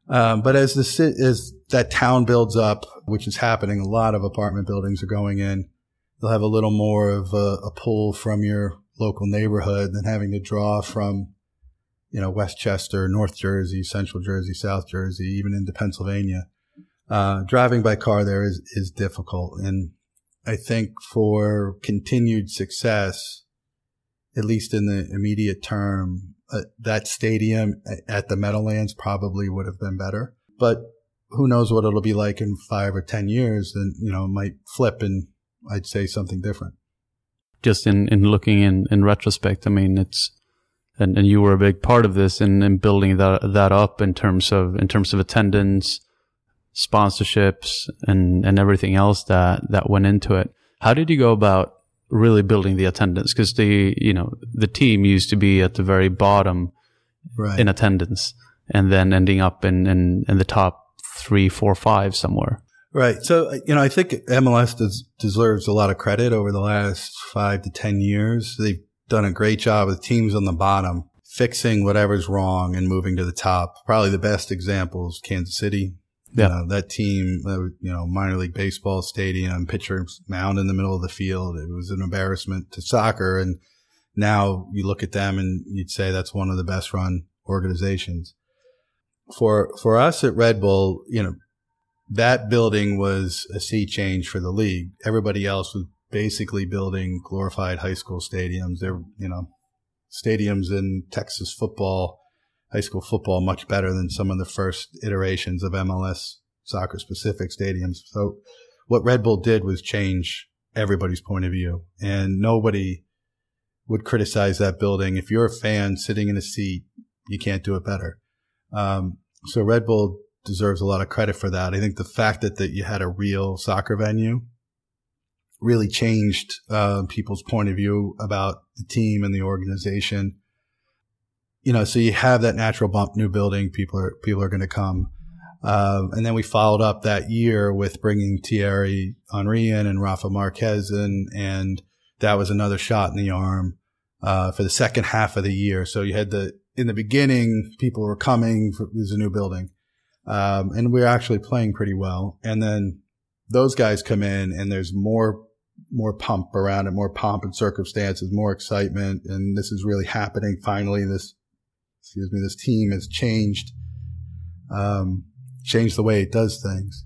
Um, but as the as that town builds up, which is happening, a lot of apartment buildings are going in. You'll have a little more of a, a pull from your local neighborhood than having to draw from, you know, Westchester, North Jersey, Central Jersey, South Jersey, even into Pennsylvania. Uh, driving by car there is is difficult, and I think for continued success, at least in the immediate term, uh, that stadium at the Meadowlands probably would have been better. But who knows what it'll be like in five or 10 years. Then, you know, it might flip and I'd say something different. Just in, in looking in, in retrospect, I mean, it's, and, and you were a big part of this in, in building that, that up in terms of, in terms of attendance, sponsorships and, and everything else that, that went into it. How did you go about really building the attendance because the you know the team used to be at the very bottom right. in attendance and then ending up in, in in the top three, four, five somewhere. Right. So uh, you know, I think MLS does, deserves a lot of credit over the last five to ten years. They've done a great job with teams on the bottom fixing whatever's wrong and moving to the top. Probably the best example is Kansas City. Yeah. You know, that team, uh, you know, minor league baseball stadium, pitcher's mound in the middle of the field. It was an embarrassment to soccer. And now you look at them and you'd say that's one of the best run organizations. For, for us at Red Bull, you know, that building was a sea change for the league. Everybody else was basically building glorified high school stadiums. They're, you know, stadiums in Texas football, high school football, much better than some of the first iterations of MLS soccer specific stadiums. So what Red Bull did was change everybody's point of view and nobody would criticize that building. If you're a fan sitting in a seat, you can't do it better. Um, so Red Bull deserves a lot of credit for that. I think the fact that, that you had a real soccer venue really changed uh, people's point of view about the team and the organization. You know, so you have that natural bump, new building, people are people are going to come. Um, and then we followed up that year with bringing Thierry Henry in and Rafa Marquez in, and that was another shot in the arm uh, for the second half of the year. So you had the in the beginning, people were coming. Was a new building, um, and we are actually playing pretty well. And then those guys come in, and there's more more pump around it, more pomp and circumstances, more excitement, and this is really happening. Finally, this excuse me, this team has changed, um, changed the way it does things,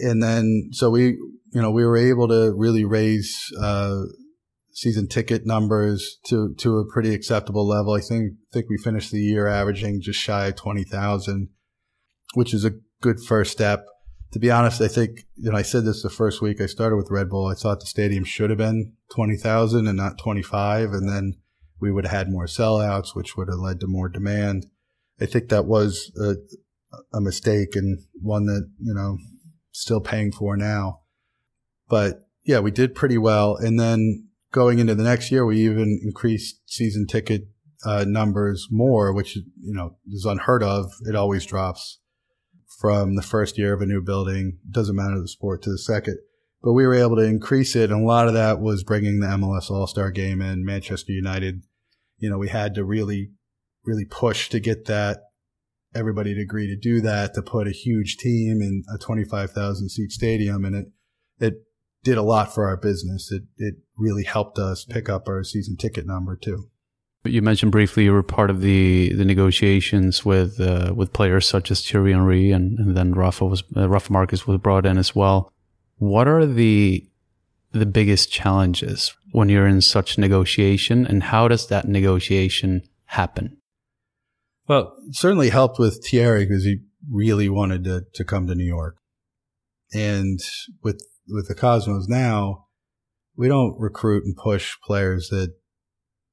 and then so we, you know, we were able to really raise uh, season ticket numbers to to a pretty acceptable level. I think think we finished the year averaging just shy of twenty thousand, which is a good first step to be honest, I think, you know, I said this the first week I started with Red Bull. I thought the stadium should have been 20,000 and not 25. And then we would have had more sellouts, which would have led to more demand. I think that was a, a mistake and one that, you know, still paying for now. But yeah, we did pretty well. And then going into the next year, we even increased season ticket uh, numbers more, which, you know, is unheard of. It always drops from the first year of a new building. Doesn't matter the sport to the second, but we were able to increase it. And a lot of that was bringing the MLS All Star game in Manchester United. You know, we had to really, really push to get that everybody to agree to do that, to put a huge team in a 25,000 seat stadium. And it, it did a lot for our business. It, it really helped us pick up our season ticket number too. You mentioned briefly you were part of the, the negotiations with uh, with players such as Thierry Henry and, and then Rafa was uh, Rafa Marquez was brought in as well. What are the the biggest challenges when you're in such negotiation, and how does that negotiation happen? Well, certainly helped with Thierry because he really wanted to to come to New York, and with with the Cosmos now, we don't recruit and push players that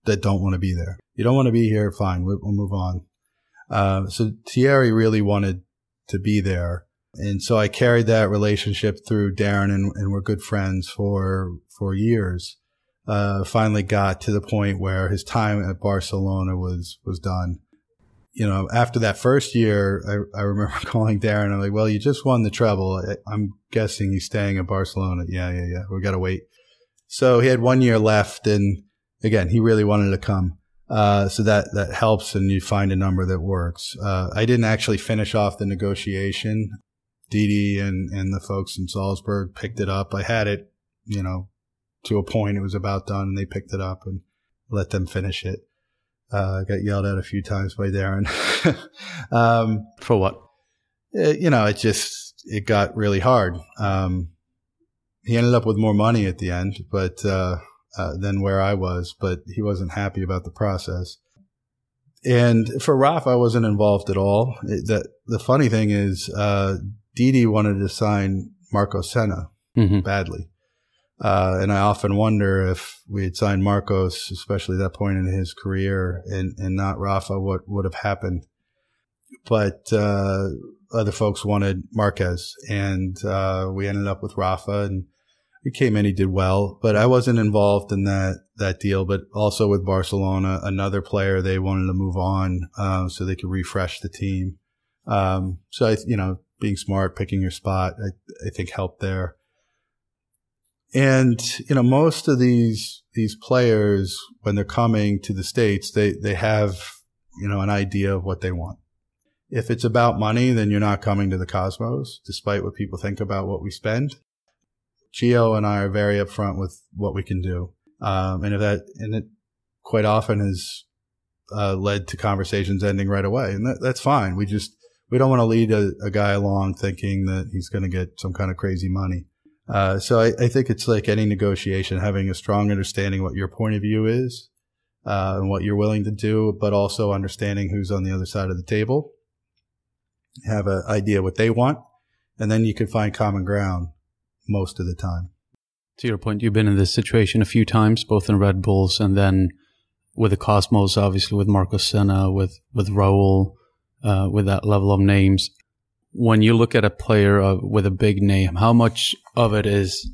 that don't want to be there. You don't want to be here, fine, we'll, we'll move on. Uh, so Thierry really wanted to be there. And so I carried that relationship through Darren and, and we're good friends for, for years. Uh, finally got to the point where his time at Barcelona was, was done. You know, after that first year, I, I remember calling Darren. I'm like, well, you just won the treble. I'm guessing he's staying at Barcelona. Yeah, yeah, yeah. We got to wait. So he had one year left and again, he really wanted to come. Uh, so that, that helps and you find a number that works. Uh, I didn't actually finish off the negotiation. Didi and, and the folks in Salzburg picked it up. I had it, you know, to a point. It was about done and they picked it up and let them finish it. Uh, I got yelled at a few times by Darren. um, For what? It, you know, it just, it got really hard. Um, he ended up with more money at the end, but, uh, uh, than where I was, but he wasn't happy about the process. And for Raf, I wasn't involved at all. It, the, the funny thing is, uh, Didi wanted to sign Marcos Senna mm-hmm. badly. Uh, and I often wonder if we had signed Marcos, especially that point in his career, and, and not Rafa, what would have happened. But uh, other folks wanted Marquez, and uh, we ended up with Rafa. And he came in, he did well, but I wasn't involved in that that deal. But also with Barcelona, another player they wanted to move on uh, so they could refresh the team. Um, so I, you know, being smart, picking your spot, I, I think helped there. And you know, most of these these players, when they're coming to the states, they they have you know an idea of what they want. If it's about money, then you're not coming to the Cosmos, despite what people think about what we spend. Gio and I are very upfront with what we can do. Um, and if that, and it quite often has uh, led to conversations ending right away. And that, that's fine. We just, we don't want to lead a, a guy along thinking that he's going to get some kind of crazy money. Uh, so I, I, think it's like any negotiation, having a strong understanding what your point of view is uh, and what you're willing to do, but also understanding who's on the other side of the table. Have an idea what they want, and then you can find common ground most of the time. To your point, you've been in this situation a few times, both in Red Bulls and then with the Cosmos, obviously with Marcos Senna, with with Raul, uh, with that level of names. When you look at a player uh, with a big name, how much of it is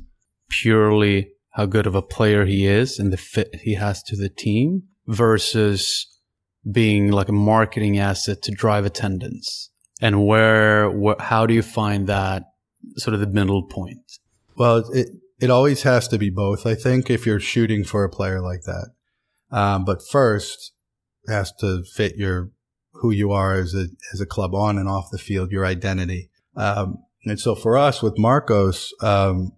purely how good of a player he is and the fit he has to the team versus being like a marketing asset to drive attendance? And where, wh- how do you find that sort of the middle point? Well, it, it always has to be both, I think, if you're shooting for a player like that. Um, but first has to fit your, who you are as a, as a club on and off the field, your identity. Um, and so for us with Marcos, um,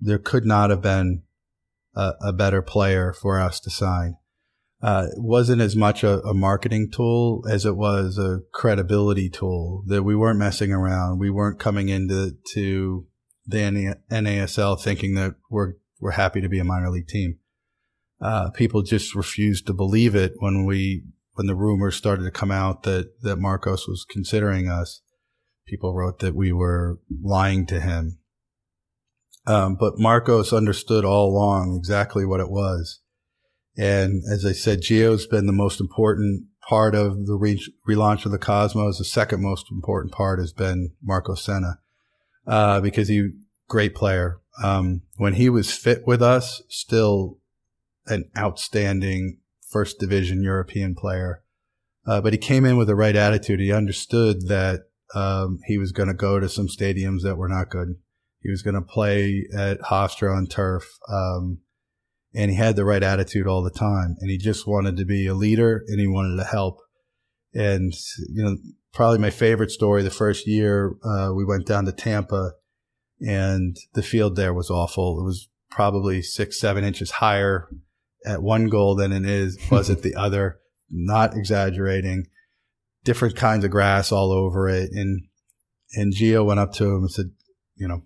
there could not have been a, a, better player for us to sign. Uh, it wasn't as much a, a, marketing tool as it was a credibility tool that we weren't messing around. We weren't coming into to the NASL thinking that we're we're happy to be a minor league team. Uh, people just refused to believe it when we when the rumors started to come out that that Marcos was considering us. People wrote that we were lying to him. Um, but Marcos understood all along exactly what it was. And as I said, Gio's been the most important part of the re- relaunch of the Cosmos. The second most important part has been Marcos Senna uh, because he great player. Um, when he was fit with us, still an outstanding first division European player. Uh, but he came in with the right attitude. He understood that um, he was going to go to some stadiums that were not good. He was going to play at Hofstra on turf. Um, and he had the right attitude all the time. And he just wanted to be a leader and he wanted to help. And, you know, probably my favorite story the first year, uh, we went down to Tampa and the field there was awful. It was probably six, seven inches higher at one goal than it is was at the other. Not exaggerating. Different kinds of grass all over it. And and Gio went up to him and said, you know,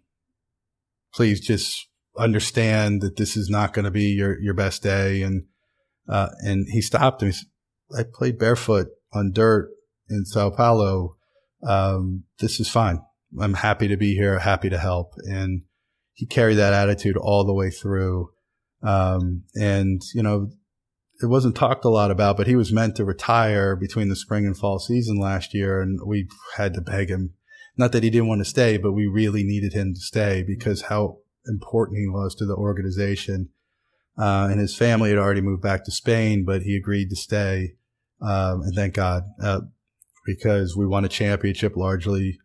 please just understand that this is not going to be your, your best day. And, uh, and he stopped him. He said, I played barefoot on dirt in Sao Paulo. Um, this is fine. I'm happy to be here, happy to help. And he carried that attitude all the way through. Um, and, you know, it wasn't talked a lot about, but he was meant to retire between the spring and fall season last year. And we had to beg him. Not that he didn't want to stay, but we really needed him to stay because how important he was to the organization. Uh, and his family had already moved back to Spain, but he agreed to stay. Um, and thank God, uh, because we won a championship largely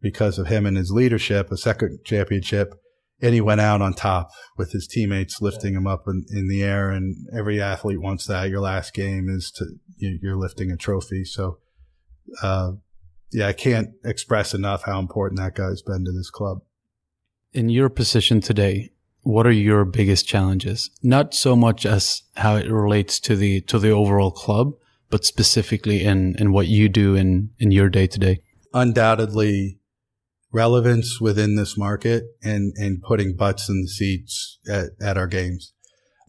because of him and his leadership, a second championship. And he went out on top with his teammates lifting him up in, in the air. And every athlete wants that. Your last game is to, you're lifting a trophy. So, uh, yeah, I can't express enough how important that guy's been to this club. In your position today, what are your biggest challenges? Not so much as how it relates to the, to the overall club, but specifically in, in what you do in, in your day to day. Undoubtedly relevance within this market and, and putting butts in the seats at, at our games.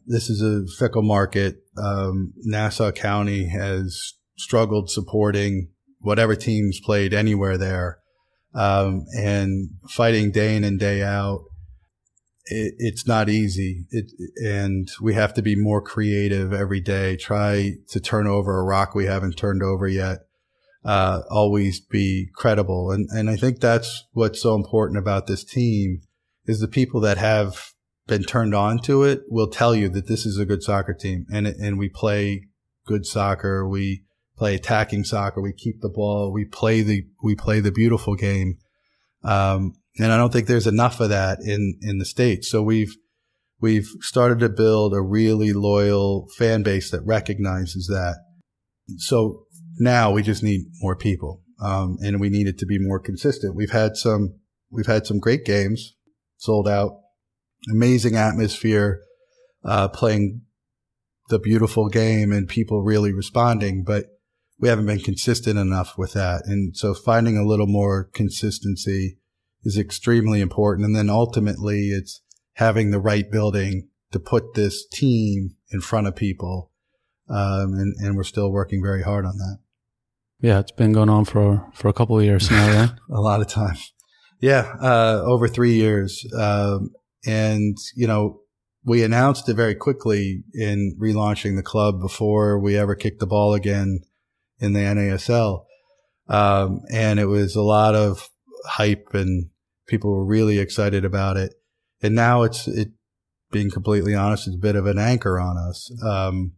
This is a fickle market. Um, Nassau County has struggled supporting whatever teams played anywhere there. Um, and fighting day in and day out. It, it's not easy. It, and we have to be more creative every day. Try to turn over a rock we haven't turned over yet uh, always be credible. And, and I think that's what's so important about this team is the people that have been turned on to it will tell you that this is a good soccer team and, and we play good soccer. We play attacking soccer. We keep the ball. We play the, we play the beautiful game. Um, and I don't think there's enough of that in, in the States. So we've, we've started to build a really loyal fan base that recognizes that. So now we just need more people, um, and we need it to be more consistent. We've had some, we've had some great games, sold out, amazing atmosphere, uh, playing the beautiful game and people really responding. But we haven't been consistent enough with that. And so finding a little more consistency is extremely important. And then ultimately it's having the right building to put this team in front of people. Um, and, and we're still working very hard on that. Yeah, it's been going on for for a couple of years now. Yeah, a lot of time. Yeah, uh, over three years, um, and you know, we announced it very quickly in relaunching the club before we ever kicked the ball again in the NASL. Um, and it was a lot of hype and people were really excited about it. And now it's, it, being completely honest, it's a bit of an anchor on us. Um,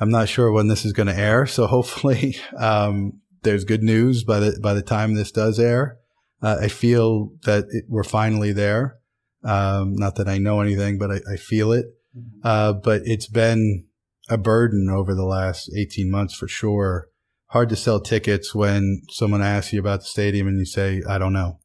I'm not sure when this is going to air. So hopefully, um, there's good news by the, by the time this does air. Uh, I feel that it, we're finally there. Um, not that I know anything, but I, I feel it. Mm-hmm. Uh, but it's been a burden over the last 18 months for sure. Hard to sell tickets when someone asks you about the stadium and you say, I don't know.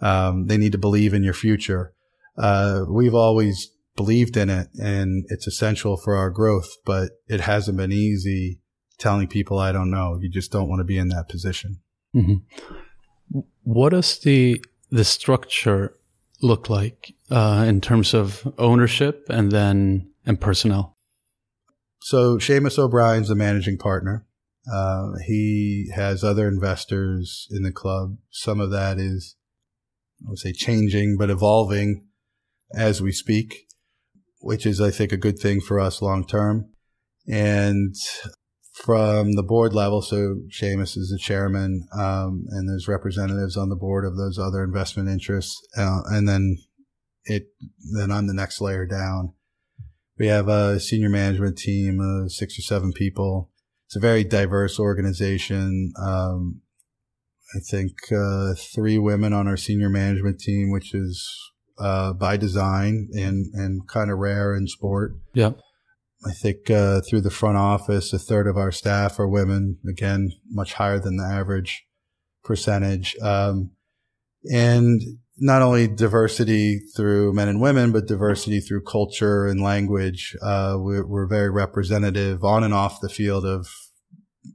Um, they need to believe in your future. Uh, we've always believed in it and it's essential for our growth, but it hasn't been easy telling people I don't know. You just don't want to be in that position. Mm-hmm. What is the the structure look like uh, in terms of ownership and then and personnel? So Seamus O'Brien's the managing partner. Uh, he has other investors in the club. Some of that is, I would say, changing but evolving as we speak, which is, I think, a good thing for us long term. And from the board level. So Seamus is the chairman, um, and there's representatives on the board of those other investment interests. Uh, and then it, then I'm the next layer down. We have a senior management team of six or seven people. It's a very diverse organization. Um, I think uh, three women on our senior management team, which is uh, by design and and kind of rare in sport. Yeah. I think uh, through the front office, a third of our staff are women. Again, much higher than the average percentage. Um, and not only diversity through men and women, but diversity through culture and language. Uh, we're, we're, very representative on and off the field of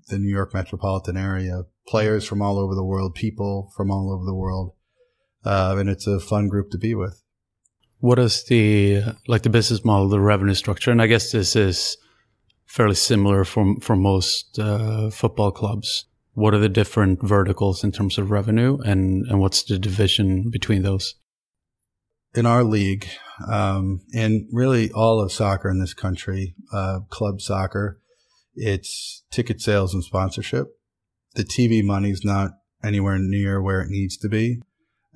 the New York metropolitan area. Players from all over the world, people from all over the world. Uh, and it's a fun group to be with what is the like the business model, the revenue structure? And I guess this is fairly similar for for most uh, football clubs. What are the different verticals in terms of revenue, and and what's the division between those? In our league, um, and really all of soccer in this country, uh, club soccer, it's ticket sales and sponsorship. The TV money's not anywhere near where it needs to be.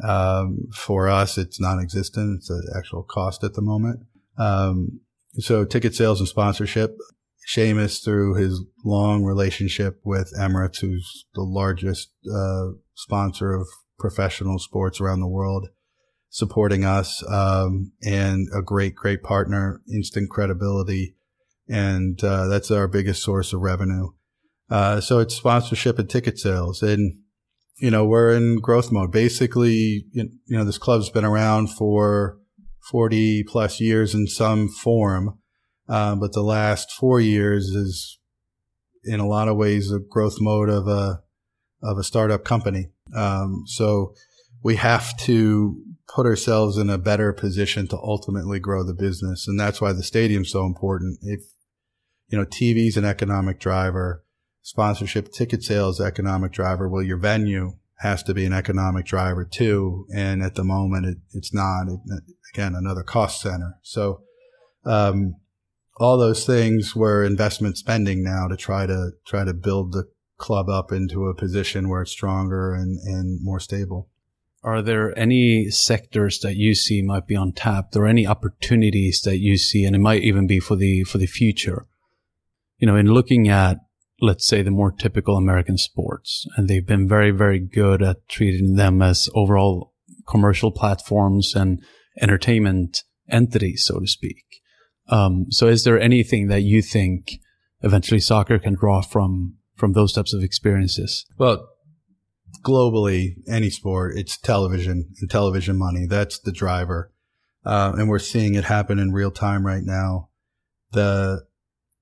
Um, for us, it's non-existent. It's an actual cost at the moment. Um, so ticket sales and sponsorship. Seamus, through his long relationship with Emirates, who's the largest uh, sponsor of professional sports around the world, supporting us, um, and a great, great partner, instant credibility, and uh, that's our biggest source of revenue. Uh, so it's sponsorship and ticket sales, and you know, we're in growth mode. Basically, you know, this club's been around for 40 plus years in some form. Uh, but the last four years is in a lot of ways a growth mode of a, of a startup company. Um, so we have to put ourselves in a better position to ultimately grow the business. And that's why the stadium's so important. If, you know, TV's an economic driver sponsorship ticket sales economic driver. Well, your venue has to be an economic driver too. And at the moment, it, it's not. It, again, another cost center. So, um, all those things were investment spending now to try to try to build the club up into a position where it's stronger and, and more stable. Are there any sectors that you see might be untapped or any opportunities that you see? And it might even be for the, for the future. You know, in looking at let's say the more typical American sports. And they've been very, very good at treating them as overall commercial platforms and entertainment entities, so to speak. Um, so is there anything that you think eventually soccer can draw from, from those types of experiences? Well, globally, any sport, it's television and television money. That's the driver. Uh, and we're seeing it happen in real time right now. The,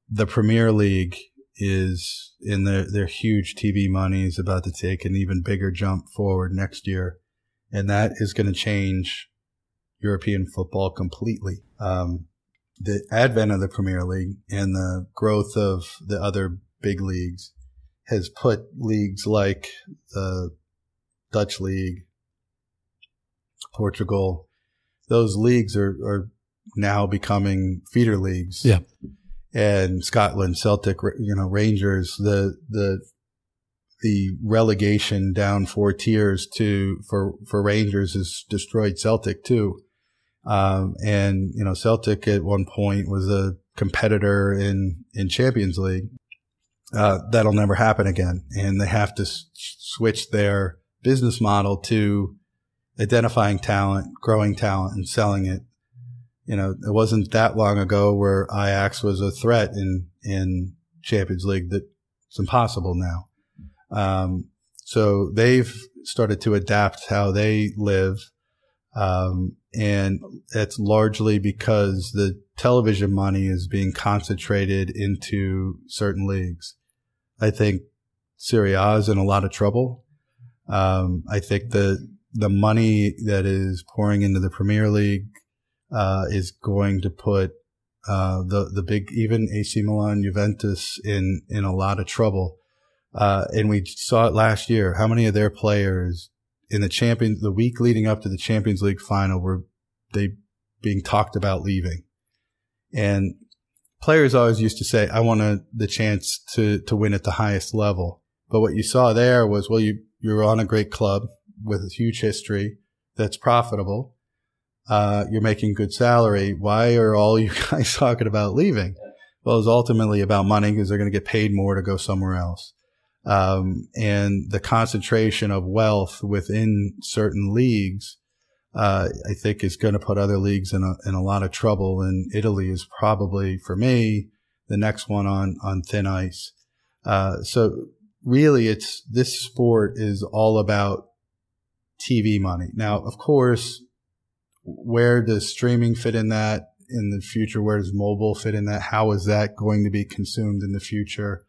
the Premier League is in their, their huge TV money is about to take an even bigger jump forward next year. And that is going to change European football completely. Um, the advent of the Premier League and the growth of the other big leagues has put leagues like the Dutch League, Portugal, those leagues are, are now becoming feeder leagues. Yeah. And Scotland, Celtic, you know, Rangers, the, the, the relegation down four tiers to, for, for Rangers has destroyed Celtic too. Um, and, you know, Celtic at one point was a competitor in, in Champions League. Uh, that'll never happen again. And they have to s- switch their business model to identifying talent, growing talent and selling it. You know, it wasn't that long ago where Ajax was a threat in, in Champions League that it's impossible now. Um, so they've started to adapt how they live. Um, and it's largely because the television money is being concentrated into certain leagues. I think Serie A is in a lot of trouble. Um, I think the the money that is pouring into the Premier League uh, is going to put uh, the the big even AC Milan, Juventus in in a lot of trouble. Uh, and we saw it last year. How many of their players in the champion the week leading up to the Champions League final were they being talked about leaving? And players always used to say, "I want a, the chance to to win at the highest level." But what you saw there was, well, you you're on a great club with a huge history that's profitable. Uh, you're making good salary. Why are all you guys talking about leaving? Well, it's ultimately about money because they're going to get paid more to go somewhere else. Um, and the concentration of wealth within certain leagues, uh, I think is going to put other leagues in a, in a lot of trouble. And Italy is probably, for me, the next one on, on thin ice. Uh, so really it's, this sport is all about TV money. Now, of course, where does streaming fit in that in the future? Where does mobile fit in that? How is that going to be consumed in the future?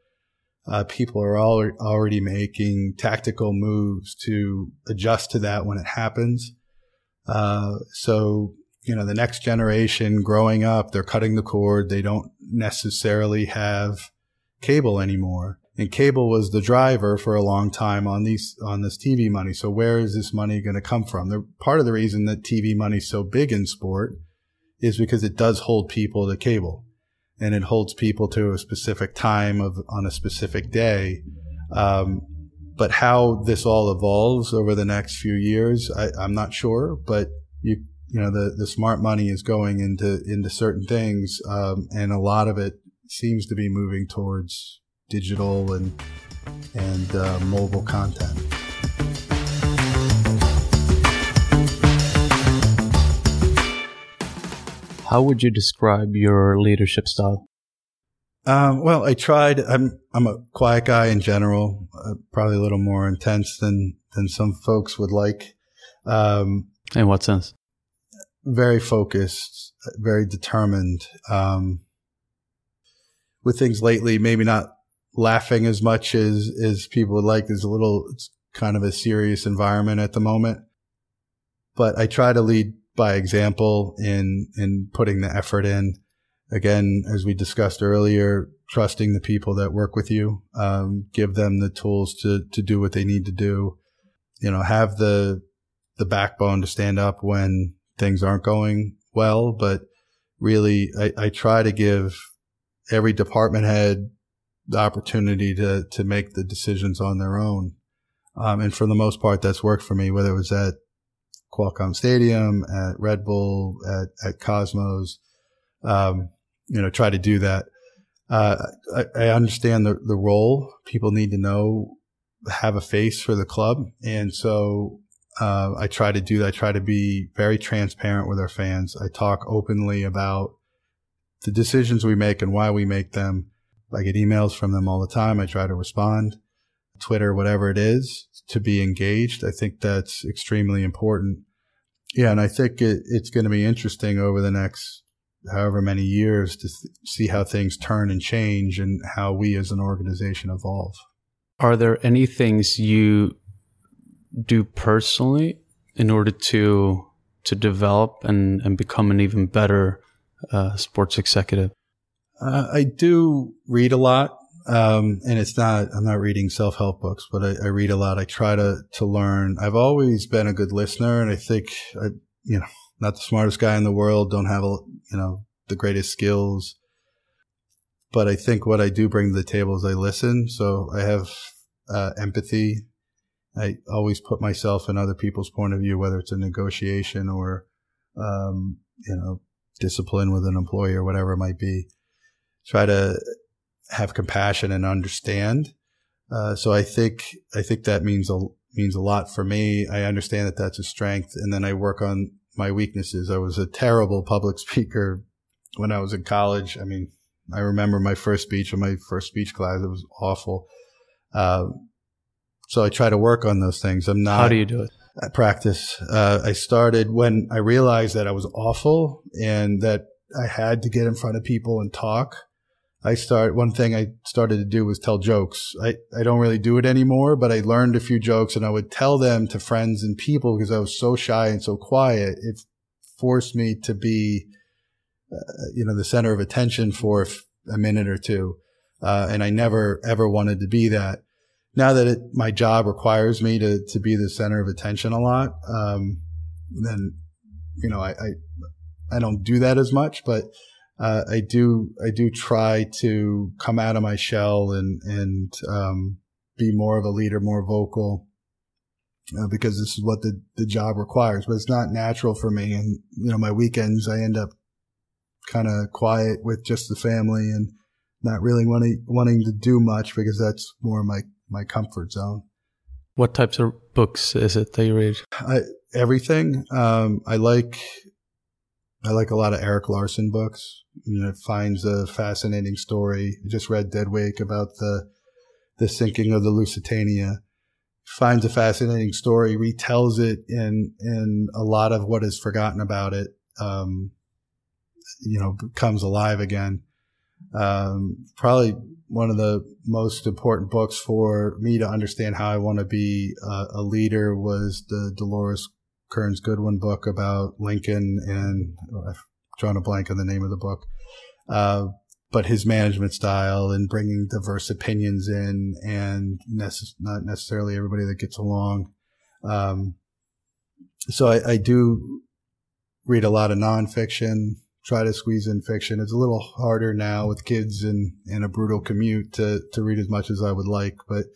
Uh, people are all, already making tactical moves to adjust to that when it happens. Uh, so, you know, the next generation growing up, they're cutting the cord. They don't necessarily have cable anymore. And cable was the driver for a long time on these, on this TV money. So where is this money going to come from? The part of the reason that TV money is so big in sport is because it does hold people to cable and it holds people to a specific time of on a specific day. Um, but how this all evolves over the next few years, I, I'm not sure. But you, you know, the the smart money is going into into certain things, um, and a lot of it seems to be moving towards digital and and uh, mobile content. How would you describe your leadership style? Um, well, I tried. I'm I'm a quiet guy in general, uh, probably a little more intense than than some folks would like. Um, In what sense? very focused, very determined. Um, with things lately, maybe not laughing as much as as people would like. There's a little, it's kind of a serious environment at the moment, but I try to lead by example in in putting the effort in. Again, as we discussed earlier, trusting the people that work with you, um, give them the tools to to do what they need to do. You know, have the the backbone to stand up when things aren't going well. But really, I, I try to give every department head the opportunity to to make the decisions on their own. Um, and for the most part, that's worked for me, whether it was at Qualcomm Stadium, at Red Bull, at, at Cosmos, um, you know, try to do that. Uh, I, I understand the, the role. People need to know, have a face for the club. And so, uh, I try to do that. I try to be very transparent with our fans. I talk openly about the decisions we make and why we make them. I get emails from them all the time. I try to respond, Twitter, whatever it is, to be engaged. I think that's extremely important. Yeah, and I think it, it's going to be interesting over the next however many years to th- see how things turn and change and how we as an organization evolve. Are there any things you do personally in order to to develop and, and become an even better uh, sports executive? Uh, I do read a lot. Um, and it's not, I'm not reading self help books, but I, I, read a lot. I try to, to learn. I've always been a good listener and I think I, you know, not the smartest guy in the world, don't have a, you know, the greatest skills. But I think what I do bring to the table is I listen. So I have uh, empathy. I always put myself in other people's point of view, whether it's a negotiation or, um, you know, discipline with an employee or whatever it might be. Try to have compassion and understand. Uh, so I think I think that means a means a lot for me. I understand that that's a strength, and then I work on my weaknesses. I was a terrible public speaker when I was in college. I mean, I remember my first speech in my first speech class. It was awful. Uh, so I try to work on those things. I'm not. How do you do it? I practice. Uh, I started when I realized that I was awful and that I had to get in front of people and talk. I start one thing I started to do was tell jokes. I, I don't really do it anymore, but I learned a few jokes and I would tell them to friends and people because I was so shy and so quiet. It forced me to be, uh, you know, the center of attention for a minute or two. Uh, and I never ever wanted to be that. Now that it, my job requires me to, to be the center of attention a lot, um, then, you know, I, I, I don't do that as much, but uh, I do I do try to come out of my shell and and um, be more of a leader, more vocal, uh, because this is what the the job requires. But it's not natural for me, and you know my weekends I end up kind of quiet with just the family and not really wanting wanting to do much because that's more my my comfort zone. What types of books is it that you read? I, everything. Um, I like I like a lot of Erik Larson books. You know, finds a fascinating story. I just read Dead Wake about the the sinking of the Lusitania. Finds a fascinating story, retells it in in a lot of what is forgotten about it. Um, you know, comes alive again. Um, probably one of the most important books for me to understand how I want to be a, a leader was the Doris Kearns Goodwin book about Lincoln, and oh, I've drawn a blank on the name of the book. Uh, but his management style and bringing diverse opinions in, and necess- not necessarily everybody that gets along. Um, so I, I, do read a lot of nonfiction. Try to squeeze in fiction. It's a little harder now with kids and, and a brutal commute to to read as much as I would like, but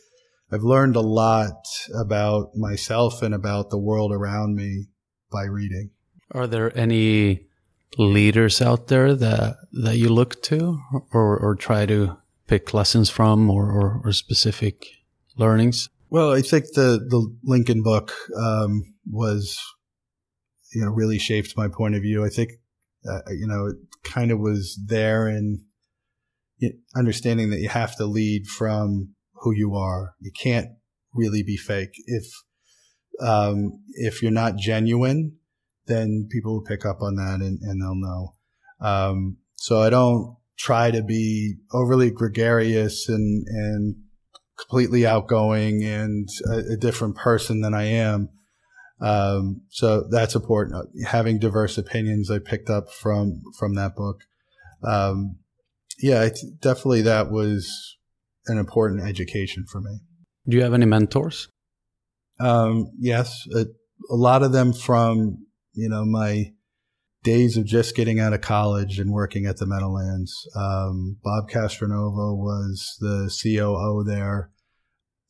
I've learned a lot about myself and about the world around me by reading. Are there any leaders out there that that you look to or or try to pick lessons from or or, or specific learnings? Well, I think the the Lincoln book um, was you know really shaped my point of view. I think uh, you know it kind of was there in understanding that you have to lead from who you are. You can't really be fake. If, um, if you're not genuine, then people will pick up on that and, and they'll know. Um, so I don't try to be overly gregarious and, and completely outgoing and a, a different person than I am. Um, so that's important. Having diverse opinions, I picked up from, from that book. Um, yeah, definitely that was an important education for me. Do you have any mentors? Um, yes, a, a, lot of them from you know my days of just getting out of college and working at the Meadowlands. Um, Bob Castronova was the COO there.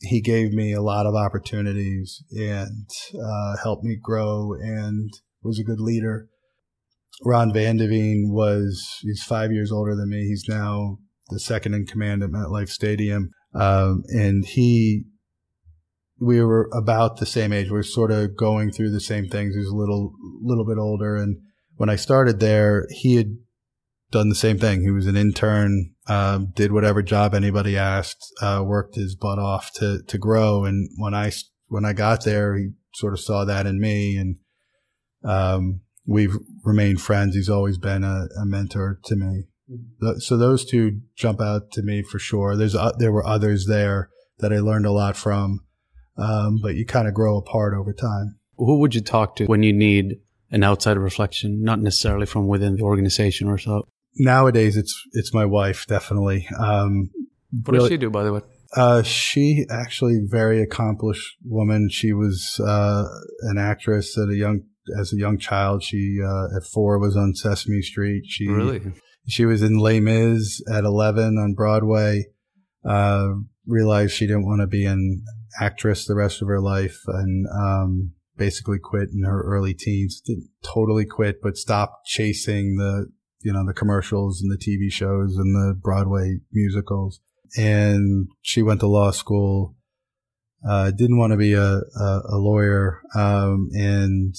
He gave me a lot of opportunities and uh, helped me grow and was a good leader. Ron Van de was, he's five years older than me. He's now the second in command at MetLife Stadium. Um, and he, we were about the same age. We are sort of going through the same things. He was a little, little bit older. And when I started there, he had done the same thing. He was an intern, um, did whatever job anybody asked, uh, worked his butt off to, to grow. And when I, when I got there, he sort of saw that in me and, um, we've remained friends. He's always been a, a mentor to me. So those two jump out to me for sure. There's uh, there were others there that I learned a lot from, um, but you kind of grow apart over time. Who would you talk to when you need an outside reflection, not necessarily from within the organization or so? Nowadays, it's it's my wife definitely. Um, what really, does she do, by the way? Uh, she actually very accomplished woman. She was uh, an actress at a young as a young child. She uh, at four was on Sesame Street. She really she was in Les Mis at eleven on Broadway. Uh, realized she didn't want to be an actress the rest of her life, and um, basically quit in her early teens. Didn't totally quit, but stopped chasing the you know the commercials and the TV shows and the Broadway musicals and she went to law school. Uh, didn't want to be a, a, a lawyer, um, and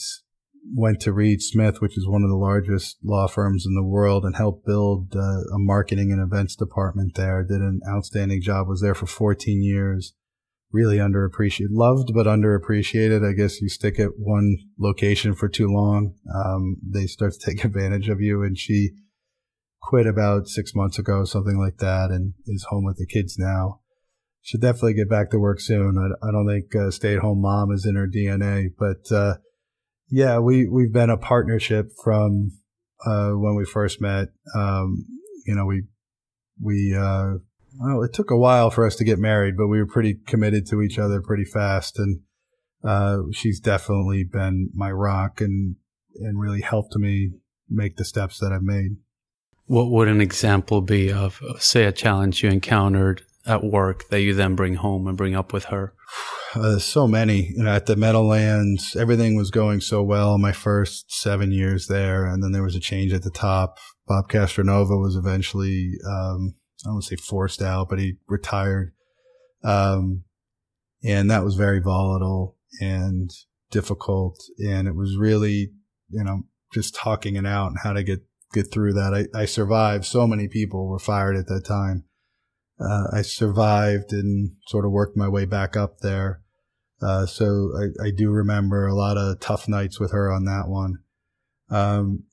went to Reed Smith, which is one of the largest law firms in the world, and helped build uh, a marketing and events department there. Did an outstanding job. Was there for 14 years. Really underappreciated, loved but underappreciated. I guess you stick at one location for too long, um, they start to take advantage of you. And she quit about six months ago, something like that, and is home with the kids now. Should definitely get back to work soon. I, I don't think uh, stay at home mom is in her DNA, but uh, yeah, we we've been a partnership from uh, when we first met. Um, you know, we we uh, well, it took a while for us to get married, but we were pretty committed to each other pretty fast, and uh, she's definitely been my rock and and really helped me make the steps that I've made. What would an example be of, say, a challenge you encountered at work that you then bring home and bring up with her? Uh, so many. You know, at the Meadowlands, everything was going so well my first seven years there, and then there was a change at the top. Bob Castronova was eventually, um, I don't want to say forced out, but he retired. Um, and that was very volatile and difficult. And it was really, you know, just talking it out and how to get get through that. I, I survived. So many people were fired at that time. Uh, I survived and sort of worked my way back up there. Uh, so I, I, do remember a lot of tough nights with her on that one. Um,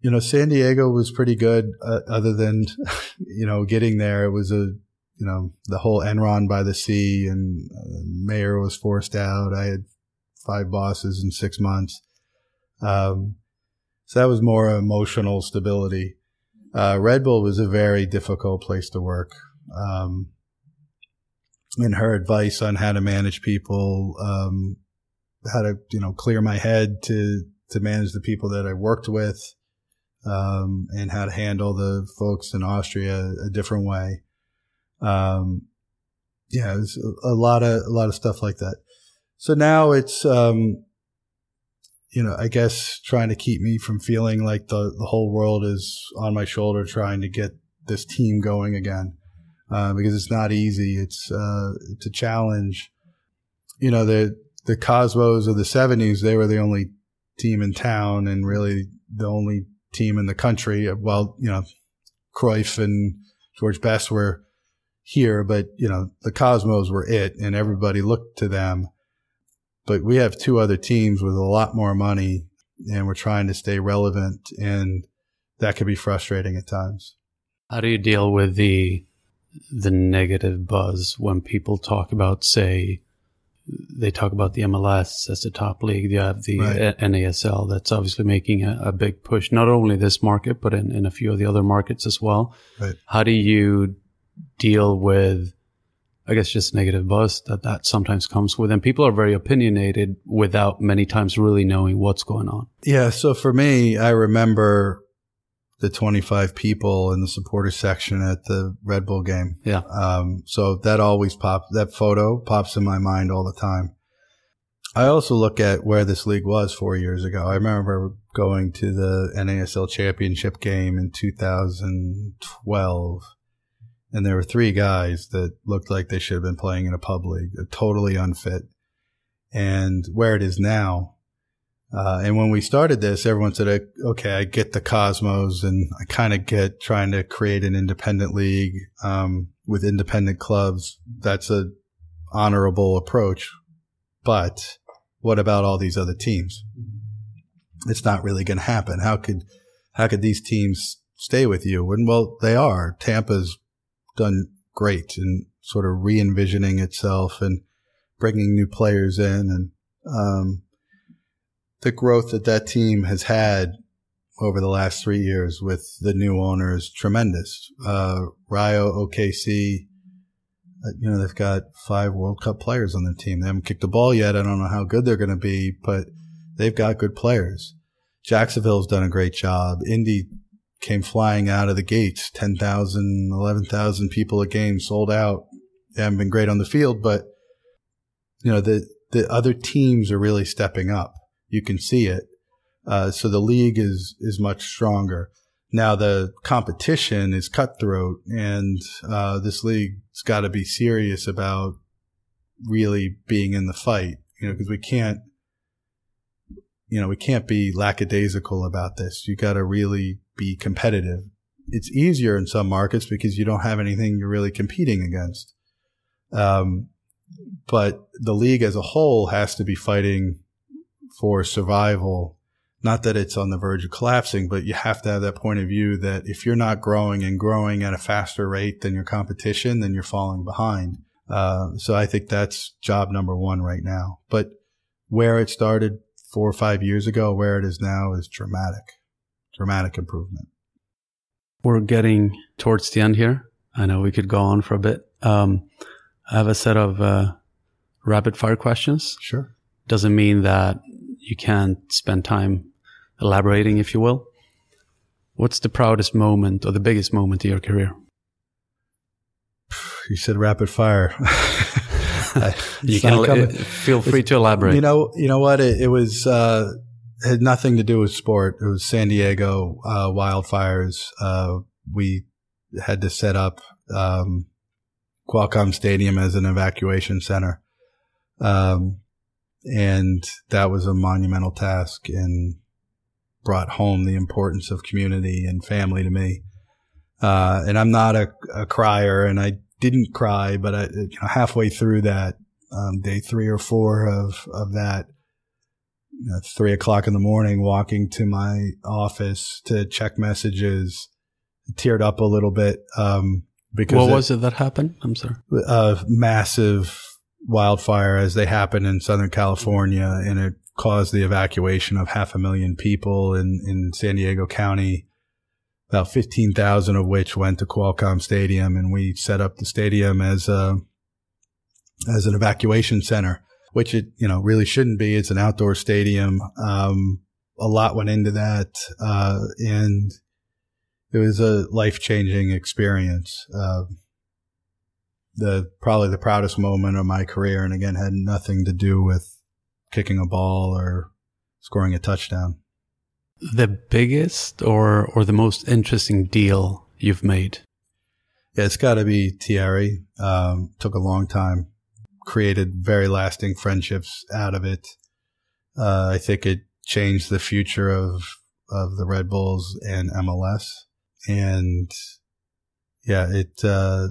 you know, San Diego was pretty good, uh, other than, you know, getting there. It was a, you know, the whole Enron by the sea and uh, mayor was forced out. I had five bosses in six months. Um, so that was more emotional stability. Uh, Red Bull was a very difficult place to work. Um, and her advice on how to manage people, um, how to, you know, clear my head to, to manage the people that I worked with, um, and how to handle the folks in Austria a different way. Um, yeah, it was a lot of, a lot of stuff like that. So now it's, um, you know, I guess trying to keep me from feeling like the, the whole world is on my shoulder trying to get this team going again. Uh, because it's not easy. It's, uh, it's a challenge. You know, the, the Cosmos of the seventies, they were the only team in town and really the only team in the country. Well, you know, Cruyff and George Best were here, but you know, the Cosmos were it and everybody looked to them. But we have two other teams with a lot more money and we're trying to stay relevant and that could be frustrating at times. How do you deal with the the negative buzz when people talk about say they talk about the MLS as the top league. You have the right. NASL that's obviously making a, a, big push, not only this market, but in, in a few of the other markets as well. Right. How do you deal with I guess just negative buzz that that sometimes comes with. And people are very opinionated without many times really knowing what's going on. Yeah. So for me, I remember the 25 people in the supporter section at the Red Bull game. Yeah. Um, so that always pops, that photo pops in my mind all the time. I also look at where this league was four years ago. I remember going to the NASL championship game in 2012 and there were three guys that looked like they should have been playing in a pub league, totally unfit. And where it is now, uh, and when we started this, everyone said, "Okay, I get the Cosmos, and I kind of get trying to create an independent league um, with independent clubs. That's a honorable approach, but what about all these other teams?" it's not really going to happen. How could, how could these teams stay with you? And well, they are. Tampa's done great in sort of re-envisioning itself and bringing new players in and, um, the growth that that team has had over the last three years with the new owners tremendous. Uh, Rayo OKC, uh, you know, they've got five World Cup players on their team. They haven't kicked the ball yet. I don't know how good they're going to be, but they've got good players. Jacksonville's done a great job. Indy came flying out of the gates, 10,000, 11,000 people a game sold out. They haven't been great on the field, but you know, the, the other teams are really stepping up. You can see it. Uh, so the league is, is much stronger. Now the competition is cutthroat and, uh, this league's got to be serious about really being in the fight, you know, because we can't, you know, we can't be lackadaisical about this. You got to really be competitive. It's easier in some markets because you don't have anything you're really competing against. Um, but the league as a whole has to be fighting for survival. Not that it's on the verge of collapsing, but you have to have that point of view that if you're not growing and growing at a faster rate than your competition, then you're falling behind. Uh, so I think that's job number one right now. But where it started four or five years ago, where it is now is dramatic, dramatic improvement. We're getting towards the end here. I know we could go on for a bit. Um, I have a set of uh, rapid fire questions. Sure. Doesn't mean that you can't spend time elaborating, if you will. What's the proudest moment or the biggest moment of your career? You said rapid fire. you can feel free to elaborate. You know, you know what? It, it was uh, had nothing to do with sport. It was San Diego uh, wildfires. Uh, we had to set up um, Qualcomm Stadium as an evacuation center. Um, and that was a monumental task and brought home the importance of community and family to me. Uh, and I'm not a, a, crier and I didn't cry, but I, you know, halfway through that, um, day three or four of, of that, know, three o'clock in the morning, walking to my office to check messages, teared up a little bit. Um, because what it, was it that happened? I'm sorry. A massive wildfire as they happened in Southern California and it caused the evacuation of half a million people in, in San Diego County, about 15,000 of which went to Qualcomm Stadium. And we set up the stadium as a, as an evacuation center, which it, you know, really shouldn't be. It's an outdoor stadium. Um, a lot went into that. Uh, and it was a life changing experience. Uh, the probably the proudest moment of my career, and again had nothing to do with kicking a ball or scoring a touchdown. The biggest or or the most interesting deal you've made? Yeah, it's got to be Thierry. Um, took a long time, created very lasting friendships out of it. Uh, I think it changed the future of of the Red Bulls and MLS, and yeah, it uh,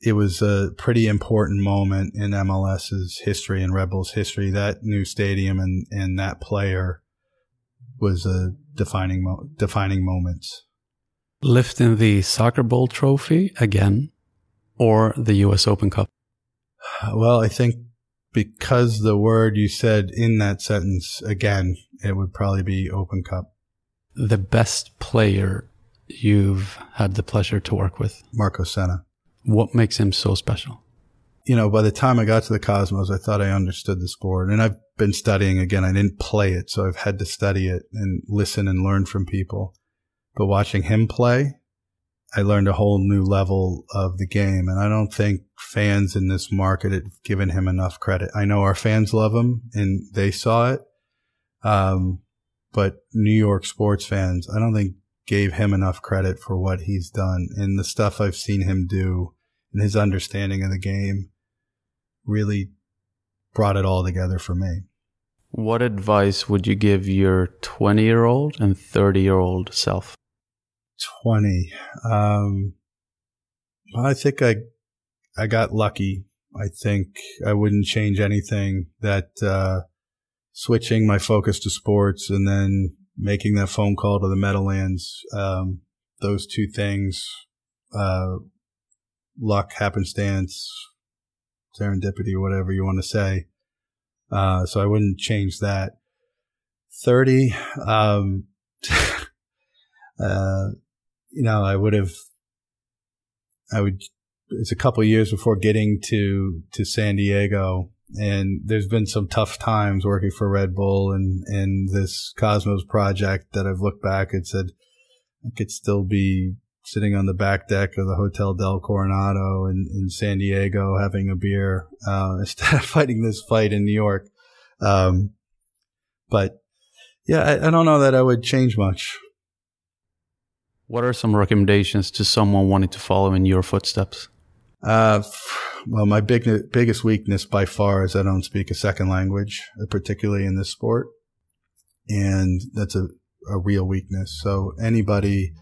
it was a pretty important moment in MLS's history and Red Bulls history. That new stadium and, and that player was a defining mo- defining moments. Lifting the soccer bowl trophy again, or the U.S. Open Cup. Well, I think because the word you said in that sentence again, it would probably be Open Cup. The best player you've had the pleasure to work with, Marcos Senna. What makes him so special? You know, by the time I got to the Cosmos, I thought I understood the sport and I've been studying again. I didn't play it, so I've had to study it and listen and learn from people. But watching him play, I learned a whole new level of the game. And I don't think fans in this market have given him enough credit. I know our fans love him and they saw it. Um, but New York sports fans, I don't think gave him enough credit for what he's done and the stuff I've seen him do and his understanding of the game really brought it all together for me. What advice would you give your 20 year old and 30 year old self? 20. Um, I think I, I got lucky. I think I wouldn't change anything that, uh, switching my focus to sports and then making that phone call to the Meadowlands, um, those two things, uh, luck, happenstance, serendipity, whatever you want to say. Uh, so I wouldn't change that. 30, um, uh, you know, I would have, I would, it's a couple years before getting to, to San Diego. And there's been some tough times working for Red Bull and, and this Cosmos project that I've looked back and said, I could still be sitting on the back deck of the Hotel Del Coronado in, in San Diego having a beer uh, instead of fighting this fight in New York. Um, but yeah, I, I, don't know that I would change much. What are some recommendations to someone wanting to follow in your footsteps? Uh, well, my big, biggest weakness by far is I don't speak a second language, particularly in this sport. And that's a, a real weakness. So anybody,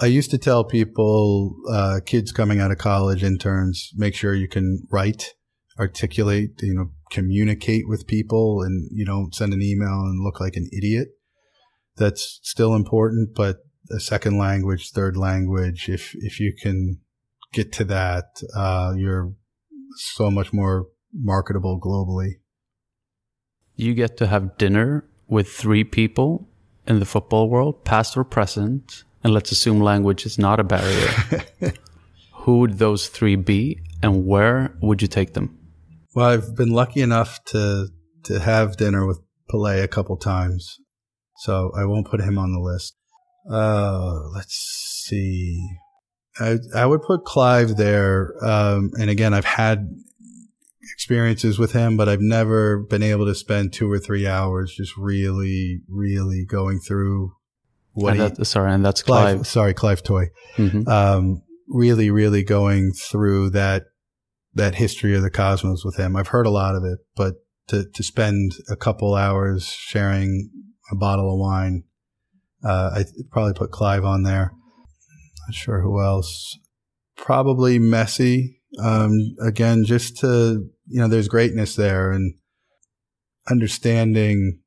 I used to tell people, uh, kids coming out of college, interns, make sure you can write, articulate, you know, communicate with people and you don't send an email and look like an idiot. That's still important, but a second language, third language, if, if you can get to that, uh, you're so much more marketable globally. You get to have dinner with three people in the football world, past or present, and let's assume language is not a barrier. Who would those three be, and where would you take them? Well, I've been lucky enough to to have dinner with Pele a couple times, so I won't put him on the list. Uh, let's see. I I would put Clive there, um, and again, I've had experiences with him, but I've never been able to spend two or three hours just really, really going through what and he, sorry, and that's Clive. Clive sorry, Clive Toye. Mm-hmm. Um, really, really going through that that history of the cosmos with him. I've heard a lot of it, but to to spend a couple hours sharing a bottle of wine, uh, I probably put Clive on there. Not sure who else. Probably Messi. Um, again, just to you know, there's greatness there and understanding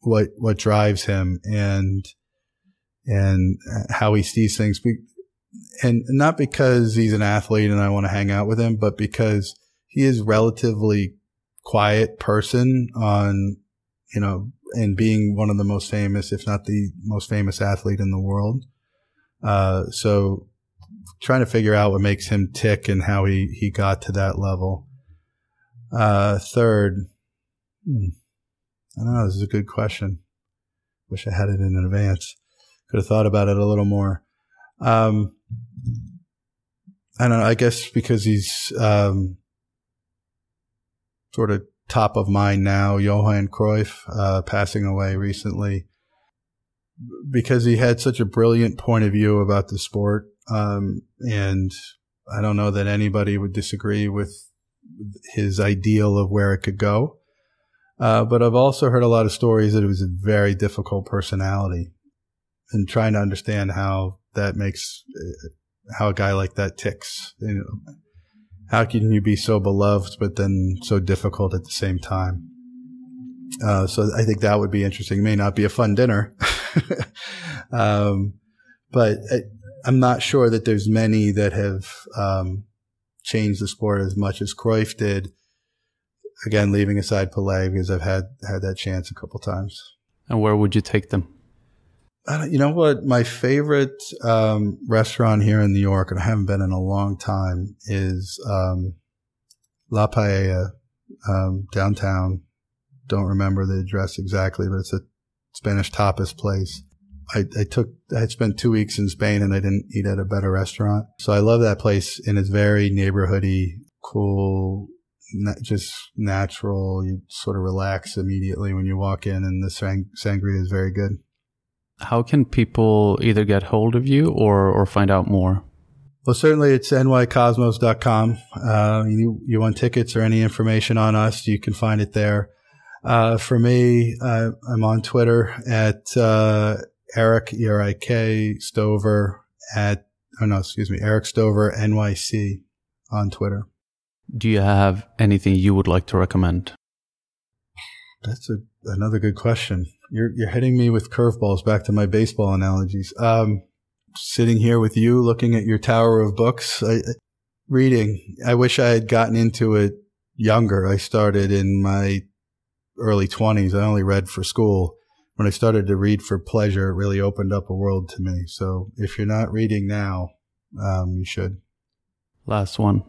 what what drives him and and how he sees things. And not because he's an athlete and I want to hang out with him, but because he is relatively quiet person on, you know, and being one of the most famous, if not the most famous athlete in the world. Uh, so trying to figure out what makes him tick and how he, he got to that level. Uh, third, hmm, I don't know. This is a good question. Wish I had it in advance could have thought about it a little more. Um, I don't know. I guess because he's um, sort of top of mind now, Johan Cruyff uh, passing away recently, because he had such a brilliant point of view about the sport, um, and I don't know that anybody would disagree with his ideal of where it could go. Uh, but I've also heard a lot of stories that it was a very difficult personality and trying to understand how that makes how a guy like that ticks. You know, how can you be so beloved but then so difficult at the same time? Uh, so I think that would be interesting. It may not be a fun dinner, um, but I, am not sure that there's many that have um, changed the sport as much as Cruyff did. Again, leaving aside Pelé because I've had had that chance a couple times. And where would you take them? You know what? My favorite um, restaurant here in New York, and I haven't been in a long time, is um, La Paella um, downtown. Don't remember the address exactly, but it's a Spanish tapas place. I, I took, I spent two weeks in Spain and I didn't eat at a better restaurant. So I love that place and it's very neighborhoody, cool, just natural. You sort of relax immediately when you walk in and the sang- sangria is very good how can people either get hold of you or, or find out more? Well, certainly it's nycosmos.com. Uh, you, you want tickets or any information on us, you can find it there. Uh, for me, uh, I'm on Twitter at, uh, Erik, E-R-I-K, Stover at, oh no, excuse me, Erik Stover, NYC on Twitter. Do you have anything you would like to recommend? That's a, another good question. You're you're hitting me with curveballs. Back to my baseball analogies. Um, sitting here with you, looking at your tower of books, I, reading. I wish I had gotten into it younger. I started in my early twenties. I only read for school. When I started to read for pleasure, it really opened up a world to me. So if you're not reading now, um, you should. Last one.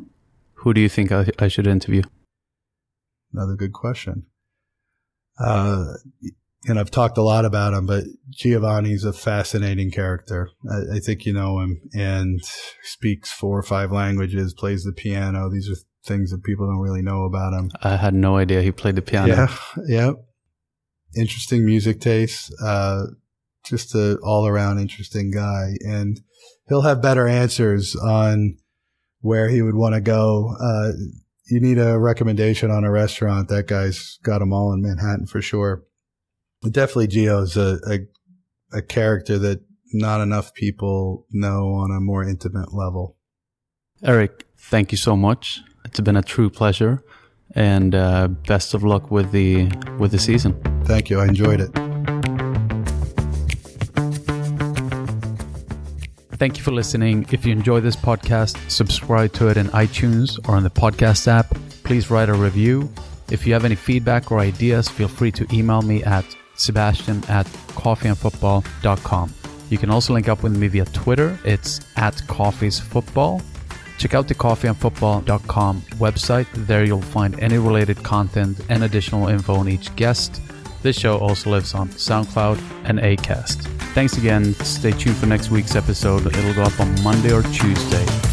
Who do you think I, I should interview? Another good question. Uh, and I've talked a lot about him, but Giovanni's a fascinating character. I, I, think you know him and speaks four or five languages, plays the piano. These are things that people don't really know about him. I had no idea he played the piano. Yeah, yeah. Interesting music taste. Uh, just a all around interesting guy, and he'll have better answers on where he would want to go. Uh, you need a recommendation on a restaurant. That guy's got them all in Manhattan for sure. Definitely Gio's a, a, a character that not enough people know on a more intimate level. Erik, thank you so much. It's been a true pleasure, and uh, best of luck with the with the season. Thank you. I enjoyed it. Thank you for listening. If you enjoy this podcast, subscribe to it in iTunes or on the podcast app. Please write a review. If you have any feedback or ideas, feel free to email me at sebastian at coffeeandfootball.com. You can also link up with me via Twitter. It's at coffeesfootball. Check out the coffeeandfootball.com website. There you'll find any related content and additional info on each guest. This show also lives on SoundCloud and Acast. Thanks again. Stay tuned for next week's episode. It'll go up on Monday or Tuesday.